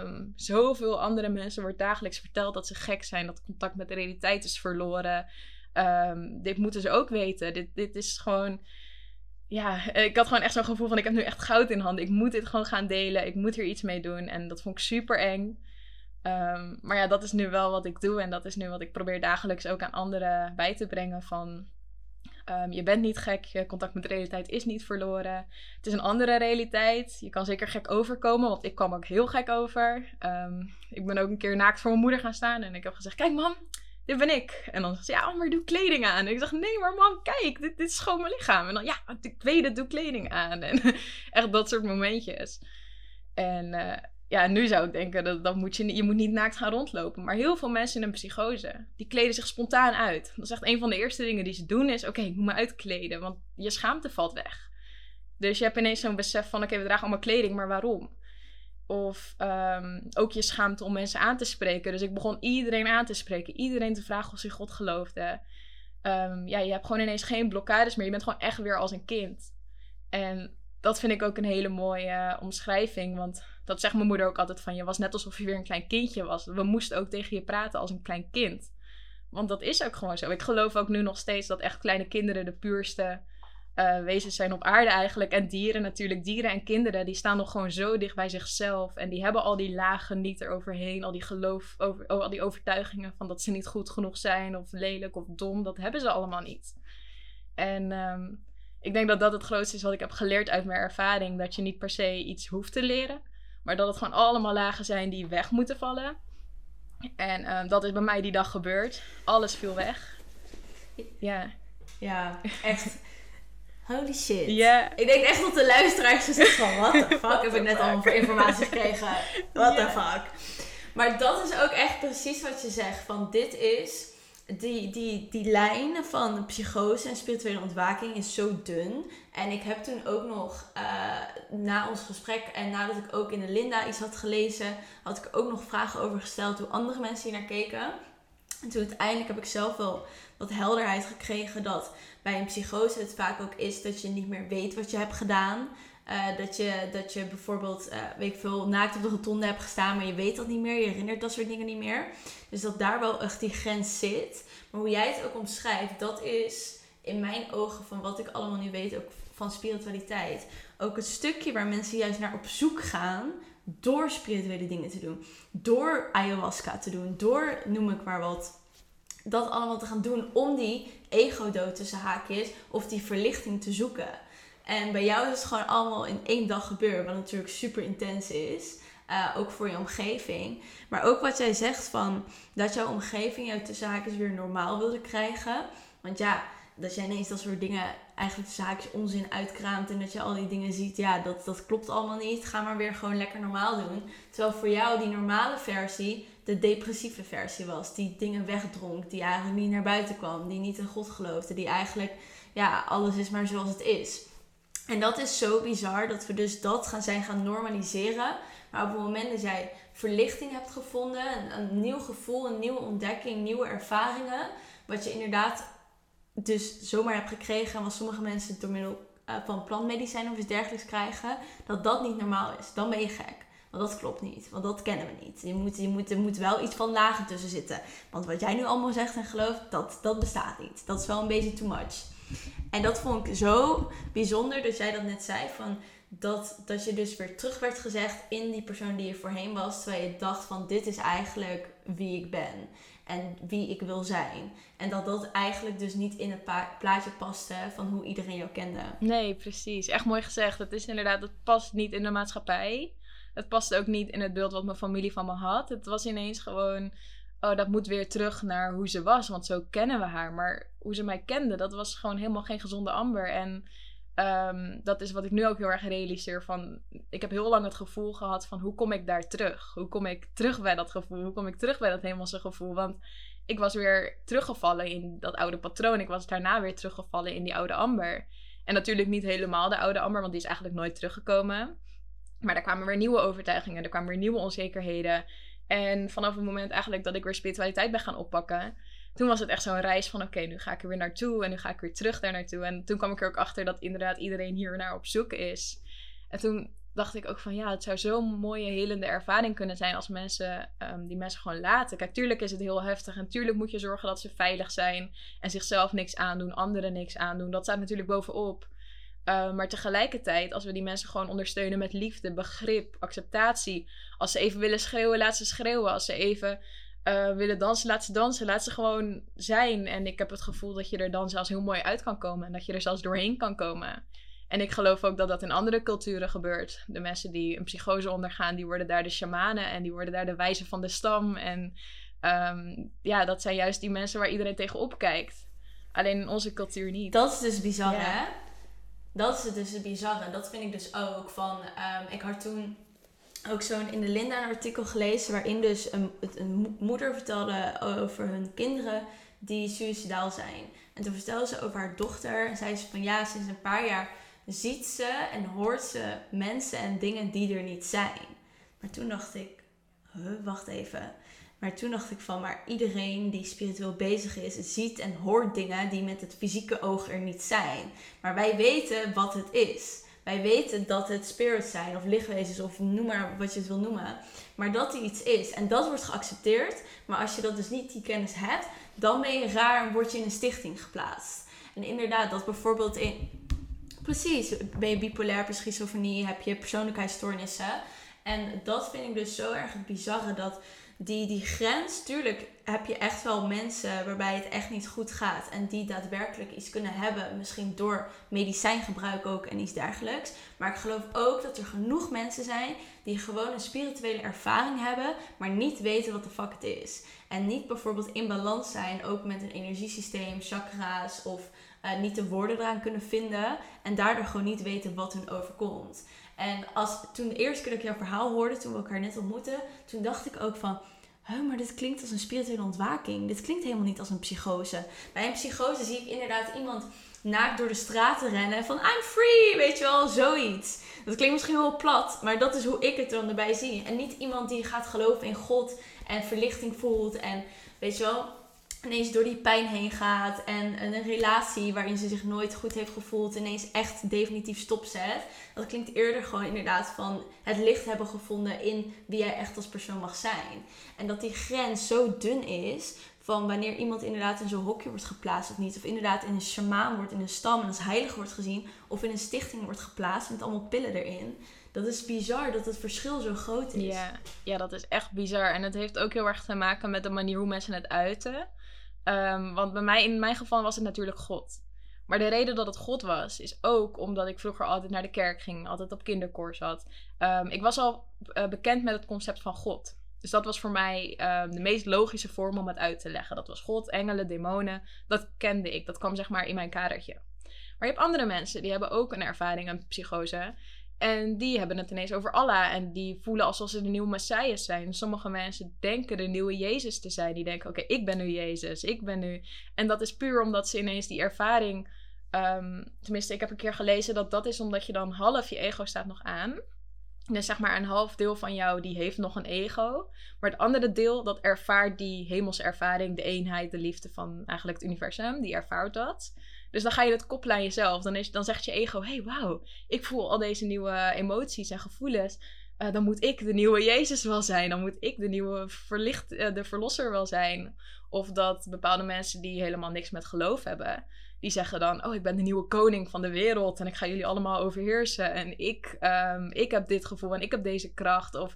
Speaker 2: Um, zoveel andere mensen wordt dagelijks verteld dat ze gek zijn, dat contact met de realiteit is verloren. Um, dit moeten ze ook weten. Dit, dit is gewoon. Ja, ik had gewoon echt zo'n gevoel van: ik heb nu echt goud in handen. Ik moet dit gewoon gaan delen. Ik moet hier iets mee doen. En dat vond ik super eng. Um, maar ja, dat is nu wel wat ik doe. En dat is nu wat ik probeer dagelijks ook aan anderen bij te brengen. Van Um, je bent niet gek, je contact met de realiteit is niet verloren. Het is een andere realiteit. Je kan zeker gek overkomen, want ik kwam ook heel gek over. Um, ik ben ook een keer naakt voor mijn moeder gaan staan en ik heb gezegd: Kijk, mam, dit ben ik. En dan zegt ze: Ja, maar doe kleding aan. En ik zeg: Nee, maar mam, kijk, dit, dit is gewoon mijn lichaam. En dan: Ja, ik weet het, doe kleding aan. En echt dat soort momentjes. En uh, ja, nu zou ik denken, dat, dat moet je, je moet niet naakt gaan rondlopen. Maar heel veel mensen in een psychose, die kleden zich spontaan uit. Dat is echt een van de eerste dingen die ze doen, is oké, ik moet me uitkleden, want je schaamte valt weg. Dus je hebt ineens zo'n besef van, oké, we dragen allemaal kleding, maar waarom? Of um, ook je schaamte om mensen aan te spreken. Dus ik begon iedereen aan te spreken, iedereen te vragen of ze God geloofde. Um, ja, je hebt gewoon ineens geen blokkades meer, je bent gewoon echt weer als een kind. En dat vind ik ook een hele mooie omschrijving, want dat zegt mijn moeder ook altijd van je was net alsof je weer een klein kindje was. We moesten ook tegen je praten als een klein kind. Want dat is ook gewoon zo. Ik geloof ook nu nog steeds dat echt kleine kinderen de puurste uh, wezens zijn op aarde eigenlijk. En dieren natuurlijk. Dieren en kinderen die staan nog gewoon zo dicht bij zichzelf. En die hebben al die lagen niet eroverheen. Al die geloof, over, al die overtuigingen van dat ze niet goed genoeg zijn. Of lelijk of dom. Dat hebben ze allemaal niet. En um, ik denk dat dat het grootste is wat ik heb geleerd uit mijn ervaring. Dat je niet per se iets hoeft te leren, maar dat het gewoon allemaal lagen zijn die weg moeten vallen. En ehm, dat is bij mij die dag gebeurd. Alles viel weg. Ja.
Speaker 1: Ja, echt. Holy shit.
Speaker 2: Ja.
Speaker 1: Ik denk echt dat de luisteraars zitten van, what the fuck heb ik net allemaal voor informatie gekregen? What the fuck. Maar dat is ook echt precies wat je zegt. Van dit is, die, die, die lijn van psychose en spirituele ontwaking is zo dun. En ik heb toen ook nog, eh, na ons gesprek en nadat ik ook in de Linda iets had gelezen, had ik ook nog vragen over gesteld hoe andere mensen hier naar keken. En toen uiteindelijk heb ik zelf wel wat helderheid gekregen dat bij een psychose het vaak ook is dat je niet meer weet wat je hebt gedaan. Uh, dat, je, dat je bijvoorbeeld, uh, weet ik veel, naakt op de rotonde hebt gestaan, maar je weet dat niet meer, je herinnert dat soort dingen niet meer. Dus dat daar wel echt die grens zit. Maar hoe jij het ook omschrijft, dat is in mijn ogen van wat ik allemaal nu weet, ook van spiritualiteit. Ook het stukje waar mensen juist naar op zoek gaan door spirituele dingen te doen. Door ayahuasca te doen, door noem ik maar wat. Dat allemaal te gaan doen om die ego-dood tussen haakjes of die verlichting te zoeken. En bij jou is het gewoon allemaal in één dag gebeuren, wat natuurlijk super intens is. Uh, ook voor je omgeving. Maar ook wat jij zegt van dat jouw omgeving jou tussen haakjes weer normaal wilde krijgen. Want ja, dat jij ineens dat soort dingen eigenlijk tussen haakjes onzin uitkraamt en dat je al die dingen ziet, ja, dat, dat klopt allemaal niet. Ga maar weer gewoon lekker normaal doen. Terwijl voor jou die normale versie de depressieve versie was. Die dingen wegdronk, die eigenlijk niet naar buiten kwam, die niet in God geloofde, die eigenlijk, ja, alles is maar zoals het is. En dat is zo bizar dat we dus dat gaan zijn gaan normaliseren. Maar op het moment dat jij verlichting hebt gevonden, een, een nieuw gevoel, een nieuwe ontdekking, nieuwe ervaringen, wat je inderdaad dus zomaar hebt gekregen, en wat sommige mensen door middel uh, van plantmedicijn of iets dergelijks krijgen, dat dat niet normaal is. Dan ben je gek. Want dat klopt niet. Want dat kennen we niet. Je moet, je moet, er moet wel iets van lagen tussen zitten. Want wat jij nu allemaal zegt en gelooft, dat, dat bestaat niet. Dat is wel een beetje too much. En dat vond ik zo bijzonder dat jij dat net zei. Van dat, dat je dus weer terug werd gezegd in die persoon die je voorheen was. Terwijl je dacht van dit is eigenlijk wie ik ben. En wie ik wil zijn. En dat dat eigenlijk dus niet in het plaatje paste van hoe iedereen jou kende.
Speaker 2: Nee, precies. Echt mooi gezegd. Het is inderdaad, het past niet in de maatschappij. Het past ook niet in het beeld wat mijn familie van me had. Het was ineens gewoon oh, dat moet weer terug naar hoe ze was, want zo kennen we haar. Maar hoe ze mij kende, dat was gewoon helemaal geen gezonde Amber. En um, dat is wat ik nu ook heel erg realiseer van... Ik heb heel lang het gevoel gehad van hoe kom ik daar terug? Hoe kom ik terug bij dat gevoel? Hoe kom ik terug bij dat hemelse gevoel? Want ik was weer teruggevallen in dat oude patroon. Ik was daarna weer teruggevallen in die oude Amber. En natuurlijk niet helemaal de oude Amber, want die is eigenlijk nooit teruggekomen. Maar er kwamen weer nieuwe overtuigingen, er kwamen weer nieuwe onzekerheden. En vanaf het moment eigenlijk dat ik weer spiritualiteit ben gaan oppakken, toen was het echt zo'n reis van oké, nu ga ik er weer naartoe en nu ga ik weer terug daar naartoe. En toen kwam ik er ook achter dat inderdaad iedereen hier naar op zoek is. En toen dacht ik ook van ja, het zou zo'n mooie helende ervaring kunnen zijn als mensen um, die mensen gewoon laten. Kijk, tuurlijk is het heel heftig en tuurlijk moet je zorgen dat ze veilig zijn en zichzelf niks aandoen, anderen niks aandoen. Dat staat natuurlijk bovenop. Uh, maar tegelijkertijd, als we die mensen gewoon ondersteunen met liefde, begrip, acceptatie. Als ze even willen schreeuwen, laat ze schreeuwen. Als ze even uh, willen dansen, laat ze dansen. Laat ze gewoon zijn. En ik heb het gevoel dat je er dan zelfs heel mooi uit kan komen. En dat je er zelfs doorheen kan komen. En ik geloof ook dat dat in andere culturen gebeurt. De mensen die een psychose ondergaan, die worden daar de shamanen. En die worden daar de wijzen van de stam. En um, ja, dat zijn juist die mensen waar iedereen tegenop kijkt. Alleen in onze cultuur niet.
Speaker 1: Dat is dus bizar, hè? Dat is het dus het bizarre. Dat vind ik dus ook van. Um, ik had toen ook zo'n in de Linda een artikel gelezen waarin dus een, een moeder vertelde over hun kinderen die suicidaal zijn. En toen vertelde ze over haar dochter en zei ze van ja, sinds een paar jaar ziet ze en hoort ze mensen en dingen die er niet zijn. Maar toen dacht ik, wacht even. Maar toen dacht ik van, maar iedereen die spiritueel bezig is, ziet en hoort dingen die met het fysieke oog er niet zijn. Maar wij weten wat het is. Wij weten dat het spirits zijn of lichtwezens of noem maar wat je het wil noemen. Maar dat er iets is. En dat wordt geaccepteerd. Maar als je dat dus niet die kennis hebt, dan ben je raar en word je in een stichting geplaatst. En inderdaad, dat bijvoorbeeld in. Precies, ben je bipolair, heb je schizofrenie, heb je persoonlijkheidsstoornissen. En dat vind ik dus zo erg bizarre. Dat die, die grens, tuurlijk heb je echt wel mensen waarbij het echt niet goed gaat. En die daadwerkelijk iets kunnen hebben. Misschien door medicijngebruik ook en iets dergelijks. Maar ik geloof ook dat er genoeg mensen zijn die gewoon een spirituele ervaring hebben. Maar niet weten wat de fuck het is. En niet bijvoorbeeld in balans zijn, ook met een energiesysteem, chakra's of uh, niet de woorden eraan kunnen vinden. En daardoor gewoon niet weten wat hun overkomt. En als, toen de eerste ik jouw verhaal hoorde, toen we elkaar net ontmoetten, toen dacht ik ook van, huh, maar dit klinkt als een spirituele ontwaking. Dit klinkt helemaal niet als een psychose. Bij een psychose zie ik inderdaad iemand naakt door de straten rennen van I'm free, weet je wel, zoiets. Dat klinkt misschien wel plat, maar dat is hoe ik het dan erbij zie. En niet iemand die gaat geloven in God en verlichting voelt en weet je wel, ineens door die pijn heen gaat en een relatie waarin ze zich nooit goed heeft gevoeld ineens echt definitief stopzet. Dat klinkt eerder gewoon inderdaad van het licht hebben gevonden in wie jij echt als persoon mag zijn. En dat die grens zo dun is van wanneer iemand inderdaad in zo'n hokje wordt geplaatst of niet. Of inderdaad in een shamaan wordt, in een stam en als heilig wordt gezien. Of in een stichting wordt geplaatst met allemaal pillen erin. Dat is bizar dat het verschil zo groot is.
Speaker 2: Ja, ja, dat is echt bizar. En het heeft ook heel erg te maken met de manier hoe mensen het uiten. Ehm, want bij mij, in mijn geval was het natuurlijk God. Maar de reden dat het God was, is ook omdat ik vroeger altijd naar de kerk ging, altijd op kinderkoor zat. Um, ik was al uh, bekend met het concept van God. Dus dat was voor mij um, de meest logische vorm om het uit te leggen. Dat was God, engelen, demonen. Dat kende ik. Dat kwam zeg maar in mijn kadertje. Maar je hebt andere mensen die hebben ook een ervaring, een psychose. En die hebben het ineens over Allah. En die voelen alsof ze de nieuwe Messias zijn. Sommige mensen denken de nieuwe Jezus te zijn. Die denken, oké, ik ben nu Jezus. Ik ben nu... En dat is puur omdat ze ineens die ervaring... Um, tenminste, ik heb een keer gelezen dat dat is omdat je dan half je ego staat nog aan. Dus zeg maar een half deel van jou die heeft nog een ego. Maar het andere deel dat ervaart die hemelse ervaring, de eenheid, de liefde van eigenlijk het universum. Die ervaart dat. Dus dan ga je het koppelen aan jezelf. Dan, is, dan zegt je ego: hey, wauw, ik voel al deze nieuwe emoties en gevoelens. Uh, dan moet ik de nieuwe Jezus wel zijn. Dan moet ik de nieuwe verlicht, uh, de verlosser wel zijn. Of dat bepaalde mensen die helemaal niks met geloof hebben, die zeggen dan: Oh, ik ben de nieuwe koning van de wereld en ik ga jullie allemaal overheersen. En ik, um, ik heb dit gevoel en ik heb deze kracht. Of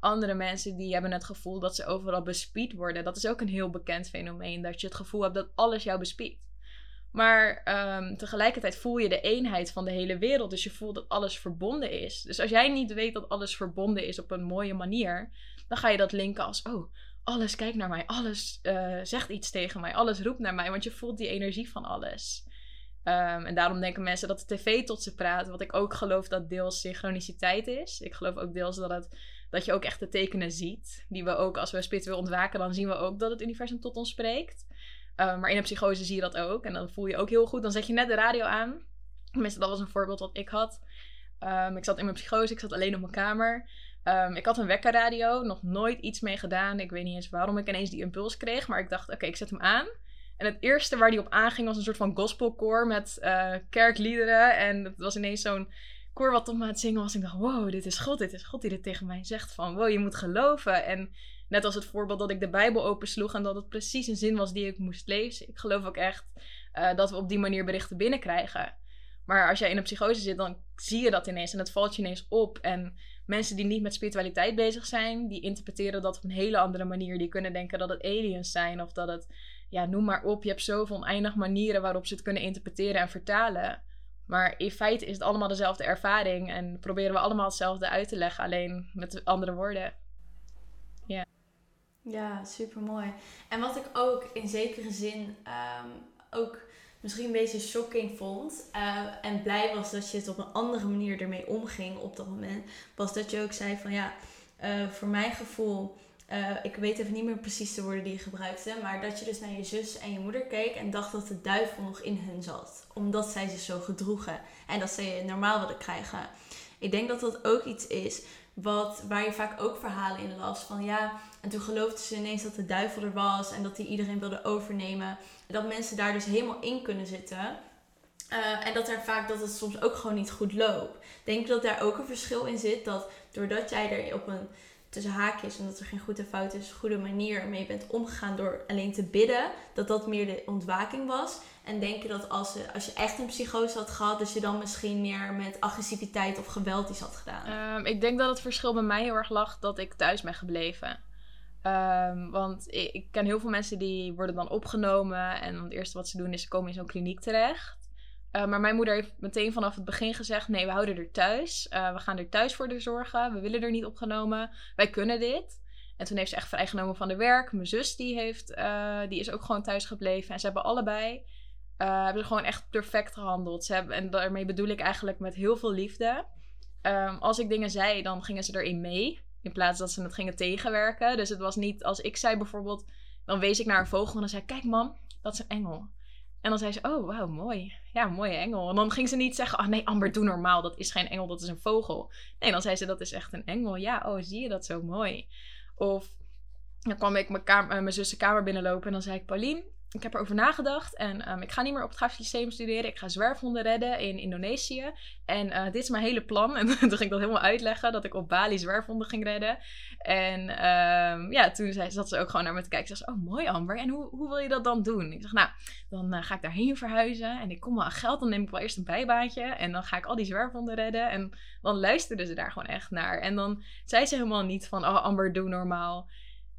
Speaker 2: andere mensen die hebben het gevoel dat ze overal bespied worden. Dat is ook een heel bekend fenomeen. Dat je het gevoel hebt dat alles jou bespiedt. Maar um, tegelijkertijd voel je de eenheid van de hele wereld. Dus je voelt dat alles verbonden is. Dus als jij niet weet dat alles verbonden is op een mooie manier, dan ga je dat linken als: oh, alles kijkt naar mij, alles uh, zegt iets tegen mij, alles roept naar mij, want je voelt die energie van alles. Um, en daarom denken mensen dat de tv tot ze praat. Wat ik ook geloof dat deels synchroniciteit is. Ik geloof ook deels dat, dat je ook echt de tekenen ziet. Die we ook, als we spiritueel ontwaken, dan zien we ook dat het universum tot ons spreekt. Uh, maar in een psychose zie je dat ook. En dan voel je ook heel goed. Dan zet je net de radio aan. Tenminste, dat was een voorbeeld wat ik had. Um, ik zat in mijn psychose, ik zat alleen op mijn kamer. Um, ik had een wekkerradio, nog nooit iets mee gedaan. Ik weet niet eens waarom ik ineens die impuls kreeg. Maar ik dacht, oké, ik zet hem aan. En het eerste waar die op aanging was een soort van gospelkoor met uh, kerkliederen. En het was ineens zo'n koor wat op me aan het zingen was. Ik dacht, wow, dit is God, dit is God die dit tegen mij zegt. Van, wow, je moet geloven. En Net als het voorbeeld dat ik de Bijbel opensloeg en dat het precies een zin was die ik moest lezen. Ik geloof ook echt uh, dat we op die manier berichten binnenkrijgen. Maar als jij in een psychose zit, dan zie je dat ineens en het valt je ineens op. En mensen die niet met spiritualiteit bezig zijn, die interpreteren dat op een hele andere manier. Die kunnen denken dat het aliens zijn of dat het, ja, noem maar op. Je hebt zoveel oneindig manieren waarop ze het kunnen interpreteren en vertalen. Maar in feite is het allemaal dezelfde ervaring en proberen we allemaal hetzelfde uit te leggen, alleen met andere woorden. Ja.
Speaker 1: Super mooi. En wat ik ook in zekere zin um, ook misschien een beetje shocking vond. Uh, en blij was dat je het op een andere manier ermee omging op dat moment. Was dat je ook zei van ja, uh, voor mijn gevoel. Uh, ik weet even niet meer precies de woorden die je gebruikte. Maar dat je dus naar je zus en je moeder keek en dacht dat de duivel nog in hun zat. Omdat zij zich zo gedroegen. En dat ze normaal wilden krijgen. Ik denk dat dat ook iets is wat, waar je vaak ook verhalen in las. Van ja, en toen geloofden ze ineens dat de duivel er was en dat hij iedereen wilde overnemen. Dat mensen daar dus helemaal in kunnen zitten. Uh, en dat er vaak dat het soms ook gewoon niet goed loopt. Denk dat daar ook een verschil in zit. Dat doordat jij er op een tussen haakjes, omdat er geen goed en fout is, goede manier mee bent omgegaan door alleen te bidden, dat dat meer de ontwaking was. En denk je dat als, als je echt een psychose had gehad, dat je dan misschien meer met agressiviteit of geweld iets had gedaan?
Speaker 2: Ehm, ik denk dat het verschil bij mij heel erg lag dat ik thuis ben gebleven. Um, want ik, ken heel veel mensen die worden dan opgenomen en het eerste wat ze doen is ze komen in zo'n kliniek terecht. Uh, maar mijn moeder heeft meteen vanaf het begin gezegd: nee, we houden er thuis. Uh, we gaan er thuis voor de zorgen. We willen er niet opgenomen. Wij kunnen dit. En toen heeft ze echt vrijgenomen van de werk. Mijn zus die heeft, die is ook gewoon thuis gebleven. En ze hebben allebei hebben ze gewoon echt perfect gehandeld. Hebben, en daarmee bedoel ik eigenlijk met heel veel liefde. Um, als ik dingen zei, dan gingen ze erin mee. In plaats dat ze het gingen tegenwerken. Dus het was niet als ik zei bijvoorbeeld, dan wees ik naar een vogel en dan zei Kijk, mam, dat is een engel. En dan zei ze: Oh, wauw, mooi. Ja, mooie engel. En dan ging ze niet zeggen: Oh nee, Amber, doe normaal. Dat is geen engel, dat is een vogel. Nee, dan zei ze: Dat is echt een engel. Ja, oh, zie je dat zo mooi. Of dan kwam ik mijn, kamer, eh, mijn zus kamer binnenlopen en dan zei ik: Paulien, ik heb erover nagedacht en um, ik ga niet meer op het Grafisch Lyceum studeren. Ik ga zwerfhonden redden in Indonesië. En uh, dit is mijn hele plan. En toen ging ik dat helemaal uitleggen, dat ik op Bali zwerfhonden ging redden. En um, ja, toen zei, zat ze ook gewoon naar me te kijken. Ze zei, oh mooi Amber, en hoe, hoe wil je dat dan doen? Ik zeg, nou, dan uh, ga ik daarheen verhuizen. En ik kom wel aan geld, dan neem ik wel eerst een bijbaantje. En dan ga ik al die zwerfhonden redden. En dan luisterden ze daar gewoon echt naar. En dan zei ze helemaal niet van, oh Amber, doe normaal.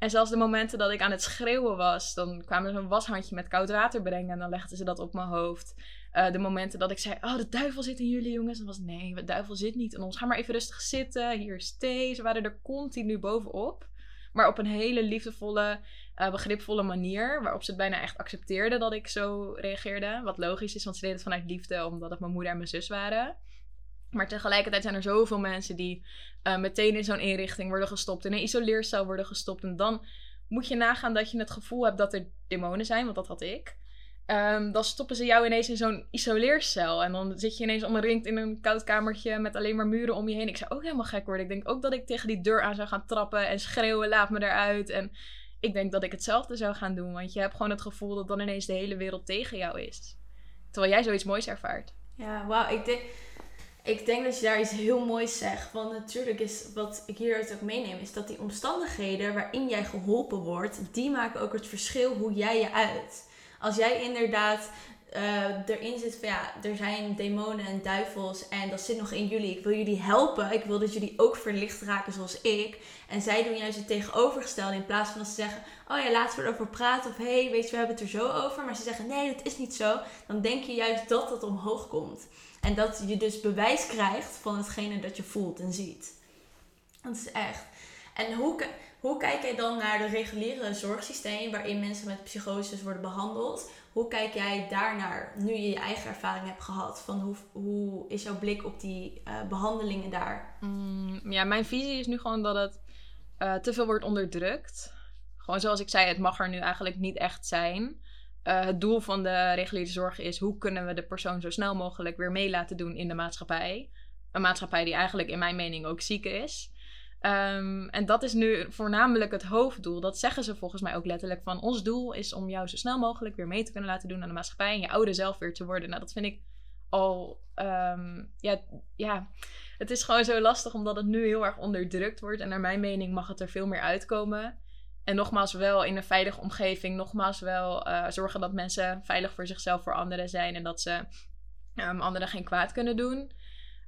Speaker 2: En zelfs de momenten dat ik aan het schreeuwen was, dan kwamen er zo'n washandje met koud water brengen en dan legden ze dat op mijn hoofd. Uh, de momenten dat ik zei, oh, de duivel zit in jullie jongens. Dan was nee, de duivel zit niet in ons. Ga maar even rustig zitten, hier is thee. Ze waren er continu bovenop. Maar op een hele liefdevolle, uh, begripvolle manier. Waarop ze het bijna echt accepteerden dat ik zo reageerde. Wat logisch is, want ze deden het vanuit liefde, omdat het mijn moeder en mijn zus waren. Maar tegelijkertijd zijn er zoveel mensen die uh, meteen in zo'n inrichting worden gestopt, in een isoleercel worden gestopt. En dan moet je nagaan dat je het gevoel hebt dat er demonen zijn, want dat had ik. Um, dan stoppen ze jou ineens in zo'n isoleercel. En dan zit je ineens omringd in een koud kamertje met alleen maar muren om je heen. Ik zou ook helemaal gek worden. Ik denk ook dat ik tegen die deur aan zou gaan trappen en schreeuwen: laat me eruit. En ik denk dat ik hetzelfde zou gaan doen. Want je hebt gewoon het gevoel dat dan ineens de hele wereld tegen jou is. Terwijl jij zoiets moois ervaart.
Speaker 1: Ja, wauw. Ik denk ik denk dat je daar iets heel moois zegt. Want natuurlijk is wat ik hieruit ook meeneem, is dat die omstandigheden waarin jij geholpen wordt, die maken ook het verschil hoe jij je uit. Als jij inderdaad uh, erin zit van ja, er zijn demonen en duivels en dat zit nog in jullie. Ik wil jullie helpen. Ik wil dat jullie ook verlicht raken zoals ik. En zij doen juist het tegenovergestelde in plaats van dat ze zeggen: Oh ja, laten we erover praten. Of hey, weet je, we hebben het er zo over. Maar ze zeggen: Nee, dat is niet zo. Dan denk je juist dat dat omhoog komt. En dat je dus bewijs krijgt van hetgene dat je voelt en ziet. Dat is echt. En hoe, hoe kijk jij dan naar de reguliere zorgsysteem waarin mensen met psychoses worden behandeld? Hoe kijk jij daarnaar nu je je eigen ervaring hebt gehad? Van hoe, hoe is jouw blik op die uh, behandelingen daar?
Speaker 2: Mm, ja, mijn visie is nu gewoon dat het uh, te veel wordt onderdrukt. Gewoon zoals ik zei, het mag er nu eigenlijk niet echt zijn. Uh, het doel van de reguliere zorg is hoe kunnen we de persoon zo snel mogelijk weer mee laten doen in de maatschappij. Een maatschappij die eigenlijk in mijn mening ook ziek is. Um, en dat is nu voornamelijk het hoofddoel. Dat zeggen ze volgens mij ook letterlijk van ons doel is om jou zo snel mogelijk weer mee te kunnen laten doen aan de maatschappij en je oude zelf weer te worden. Nou, dat vind ik al, um, ja, ja, het is gewoon zo lastig omdat het nu heel erg onderdrukt wordt. En naar mijn mening mag het er veel meer uitkomen. En nogmaals wel in een veilige omgeving. Nogmaals wel uh, zorgen dat mensen veilig voor zichzelf, voor anderen zijn. En dat ze um, anderen geen kwaad kunnen doen.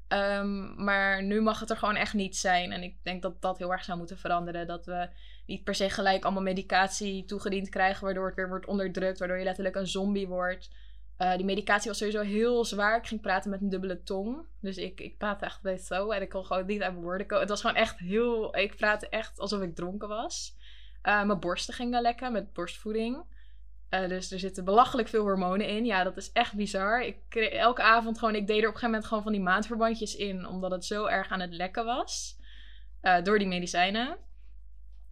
Speaker 2: Um, maar nu mag het er gewoon echt niet zijn. En ik denk dat dat heel erg zou moeten veranderen. Dat we niet per se gelijk allemaal medicatie toegediend krijgen. Waardoor het weer wordt onderdrukt. Waardoor je letterlijk een zombie wordt. Uh, die medicatie was sowieso heel zwaar. Ik ging praten met een dubbele tong. Dus ik, ik praatte echt best zo. En ik kon gewoon niet uit mijn woorden komen. Het was gewoon echt heel... Ik praatte echt alsof ik dronken was. Uh, mijn borsten gingen lekken met borstvoeding. Uh, dus er zitten belachelijk veel hormonen in. Ja, dat is echt bizar. Ik kreeg, elke avond gewoon, ik deed er op een gegeven moment gewoon van die maandverbandjes in, omdat het zo erg aan het lekken was. Uh, door die medicijnen.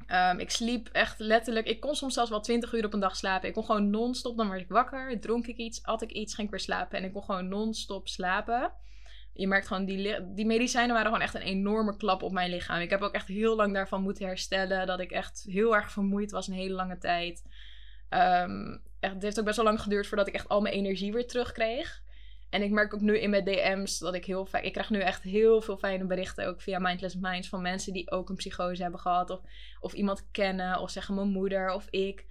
Speaker 2: Um, ik sliep echt letterlijk, ik kon soms zelfs wel 20 uur op een dag slapen. Ik kon gewoon non-stop, dan werd ik wakker, dronk ik iets, at ik iets, ging ik weer slapen. En ik kon gewoon non-stop slapen je merkt gewoon, die, die medicijnen waren gewoon echt een enorme klap op mijn lichaam. Ik heb ook echt heel lang daarvan moeten herstellen. Dat ik echt heel erg vermoeid was een hele lange tijd. Echt, het heeft ook best wel lang geduurd voordat ik echt al mijn energie weer terugkreeg. En ik merk ook nu in mijn DM's dat ik heel fijn... Ik krijg nu echt heel veel fijne berichten, ook via Mindless Minds... van mensen die ook een psychose hebben gehad. Of, of iemand kennen, of zeggen mijn moeder of ik.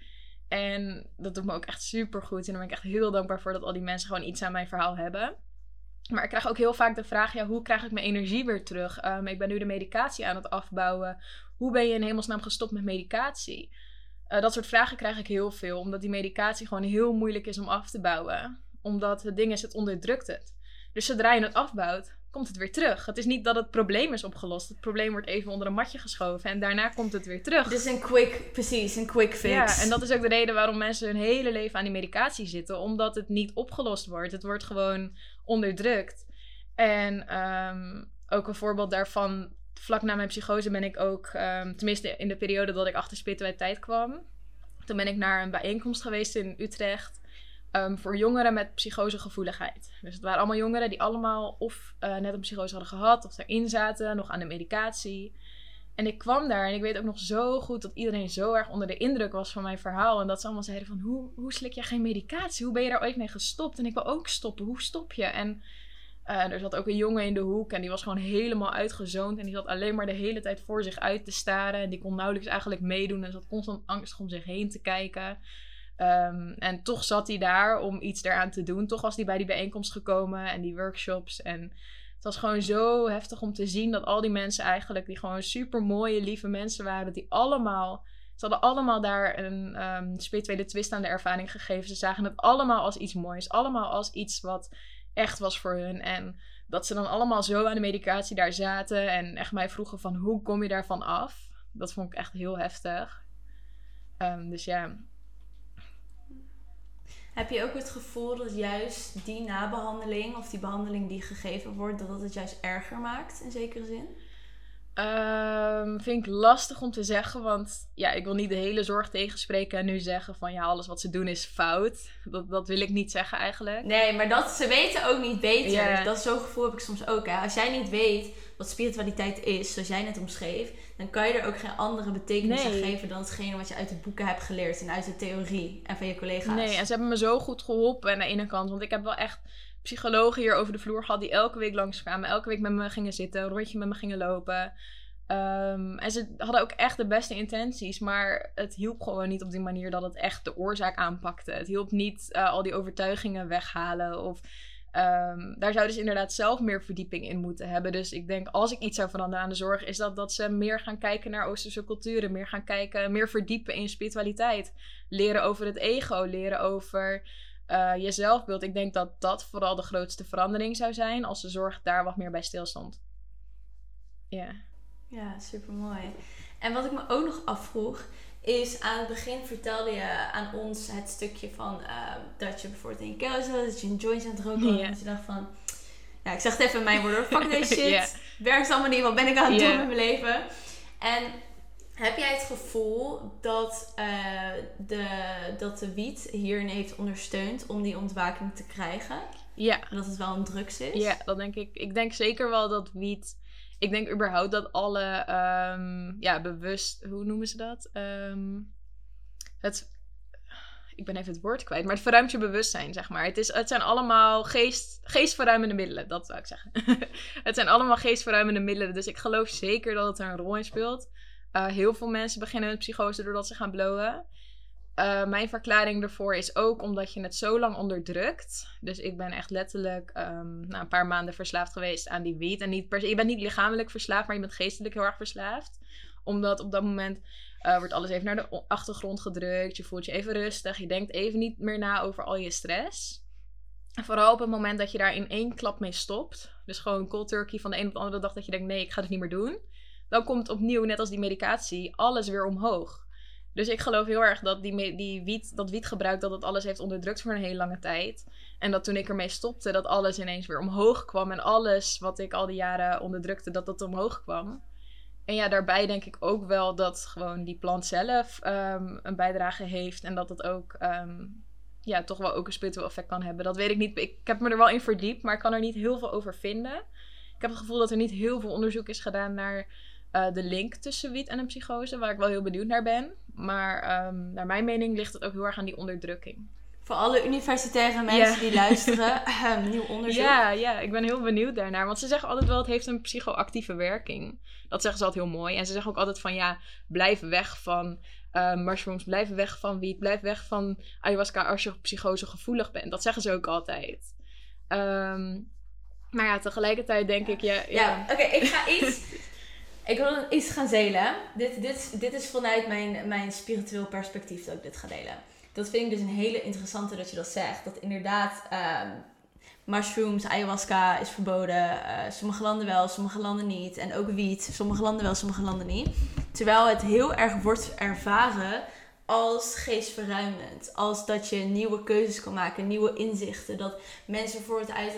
Speaker 2: En dat doet me ook echt super goed. En daar ben ik echt heel dankbaar voor dat al die mensen gewoon iets aan mijn verhaal hebben. Maar ik krijg ook heel vaak de vraag: ja, hoe krijg ik mijn energie weer terug? Ehm, ik ben nu de medicatie aan het afbouwen. Hoe ben je in hemelsnaam gestopt met medicatie? Uh, dat soort vragen krijg ik heel veel, omdat die medicatie gewoon heel moeilijk is om af te bouwen. Omdat het ding is, het onderdrukt het. Dus zodra je het afbouwt, komt het weer terug. Het is niet dat het probleem is opgelost. Het probleem wordt even onder een matje geschoven en daarna komt het weer terug.
Speaker 1: Dus een quick, precies, een quick fix.
Speaker 2: Ja, en dat is ook de reden waarom mensen hun hele leven aan die medicatie zitten. Omdat het niet opgelost wordt. Het wordt gewoon onderdrukt. En ehm, ook een voorbeeld daarvan, vlak na mijn psychose ben ik ook, um, tenminste in de periode dat ik achter spiritualiteit kwam. Toen ben ik naar een bijeenkomst geweest in Utrecht. Um, voor jongeren met psychosegevoeligheid. Dus het waren allemaal jongeren die allemaal of uh, net een psychose hadden gehad, of erin zaten, nog aan de medicatie. En ik kwam daar en ik weet ook nog zo goed dat iedereen zo erg onder de indruk was van mijn verhaal. En dat ze allemaal zeiden van, hoe, hoe slik je geen medicatie? Hoe ben je daar ooit mee gestopt? En ik wil ook stoppen. Hoe stop je? En uh, er zat ook een jongen in de hoek en die was gewoon helemaal uitgezoond. En die zat alleen maar de hele tijd voor zich uit te staren. En die kon nauwelijks eigenlijk meedoen en zat constant angstig om zich heen te kijken. Um, en toch zat hij daar om iets eraan te doen. Toch was hij bij die bijeenkomst gekomen en die workshops. En het was gewoon zo heftig om te zien dat al die mensen eigenlijk, die gewoon super mooie, lieve mensen waren, die allemaal. Ze hadden allemaal daar een um, spirituele twist aan de ervaring gegeven. Ze zagen het allemaal als iets moois. Allemaal als iets wat echt was voor hun. En dat ze dan allemaal zo aan de medicatie daar zaten. En echt mij vroegen van hoe kom je daarvan af? Dat vond ik echt heel heftig. Um, dus ja,
Speaker 1: heb je ook het gevoel dat juist die nabehandeling of die behandeling die gegeven wordt, dat dat het juist erger maakt in zekere zin?
Speaker 2: Um, vind ik lastig om te zeggen, want ja, ik wil niet de hele zorg tegenspreken en nu zeggen van ja, alles wat ze doen is fout. Dat, dat wil ik niet zeggen eigenlijk.
Speaker 1: Nee, maar dat ze weten ook niet beter. Dat zo'n gevoel heb ik soms ook. Hè. Als jij niet weet wat spiritualiteit is, zoals jij net omschreef, dan kan je er ook geen andere betekenis aan geven dan hetgene wat je uit de boeken hebt geleerd en uit de theorie en van je collega's.
Speaker 2: Nee, en ze hebben me zo goed geholpen aan de ene kant, want ik heb wel echt psychologen hier over de vloer gehad die elke week langskwamen, elke week met me gingen zitten, een rondje met me gingen lopen. Um, en ze hadden ook echt de beste intenties, maar het hielp gewoon niet op die manier dat het echt de oorzaak aanpakte. Het hielp niet uh, al die overtuigingen weghalen of Um, daar zouden ze inderdaad zelf meer verdieping in moeten hebben. Dus ik denk, als ik iets zou veranderen aan de zorg, is dat dat ze meer gaan kijken naar Oosterse culturen. Meer gaan kijken, meer verdiepen in spiritualiteit. Leren over het ego, leren over uh, je zelfbeeld. Ik denk dat dat vooral de grootste verandering zou zijn als de zorg daar wat meer bij stilstond. Ja.
Speaker 1: Ja, super mooi. En wat ik me ook nog afvroeg, is aan het begin vertelde je aan ons het stukje van uh, dat je bijvoorbeeld in je kelder zat, dat je een joint aan het roken was. En dat je dacht van, ja, ik zeg het even in mijn woorden, fuck deze shit, yeah. werkt allemaal niet, wat ben ik aan het doen met mijn leven? En heb jij het gevoel dat, uh, de, dat de wiet hierin heeft ondersteund om die ontwaking te krijgen?
Speaker 2: Ja.
Speaker 1: Dat het wel een drugs is?
Speaker 2: Ja, dat denk ik. Ik denk zeker wel dat wiet ik denk überhaupt dat alle um, ja, bewust, hoe noemen ze dat? Um, het, ik ben even het woord kwijt, maar het verruimt je bewustzijn, zeg maar. Het, is, het zijn allemaal geest, geestverruimende middelen, dat zou ik zeggen. het zijn allemaal geestverruimende middelen, dus ik geloof zeker dat het er een rol in speelt. Uh, heel veel mensen beginnen met psychose doordat ze gaan blowen. Uh, mijn verklaring ervoor is ook omdat je het zo lang onderdrukt. Dus ik ben echt letterlijk um, nou, een paar maanden verslaafd geweest aan die wiet. En niet per se, je bent niet lichamelijk verslaafd, maar je bent geestelijk heel erg verslaafd. Omdat op dat moment uh, wordt alles even naar de achtergrond gedrukt. Je voelt je even rustig. Je denkt even niet meer na over al je stress. En vooral op het moment dat je daar in één klap mee stopt. Dus gewoon cold turkey van de een op de andere dag dat je denkt: nee, ik ga het niet meer doen. Dan komt opnieuw, net als die medicatie, alles weer omhoog. Dus ik geloof heel erg dat die, die wiet, dat wietgebruik dat het alles heeft onderdrukt voor een hele lange tijd. En dat toen ik ermee stopte, dat alles ineens weer omhoog kwam. En alles wat ik al die jaren onderdrukte, dat dat omhoog kwam. En ja, daarbij denk ik ook wel dat gewoon die plant zelf um, een bijdrage heeft. En dat het ook um, ja, toch wel ook een spiritueel effect kan hebben. Dat weet ik niet. Ik, ik heb me er wel in verdiept, maar ik kan er niet heel veel over vinden. Ik heb het gevoel dat er niet heel veel onderzoek is gedaan naar uh, de link tussen wiet en een psychose, waar ik wel heel benieuwd naar ben. Maar um, naar mijn mening ligt het ook heel erg aan die onderdrukking.
Speaker 1: Voor alle universitaire mensen die luisteren, ehm, nieuw onderzoek.
Speaker 2: Ja, ja, ik ben heel benieuwd daarnaar. Want ze zeggen altijd wel, het heeft een psychoactieve werking. Dat zeggen ze altijd heel mooi. En ze zeggen ook altijd van, ja, blijf weg van uh, mushrooms, blijf weg van wiet, blijf weg van ayahuasca als je psychose gevoelig bent. Dat zeggen ze ook altijd. Um, maar ja, tegelijkertijd denk ik, ja...
Speaker 1: Ja, oké, ik ga iets... ik wil iets gaan delen. Dit, dit, dit is vanuit mijn, mijn spiritueel perspectief dat ik dit ga delen. Dat vind ik dus een hele interessante dat je dat zegt. Dat inderdaad... Um, mushrooms, ayahuasca is verboden. Uh, sommige landen wel, sommige landen niet. En ook wiet, sommige landen wel, sommige landen niet. Terwijl het heel erg wordt ervaren als geestverruimend. Als dat je nieuwe keuzes kan maken, nieuwe inzichten. Dat mensen voor het uit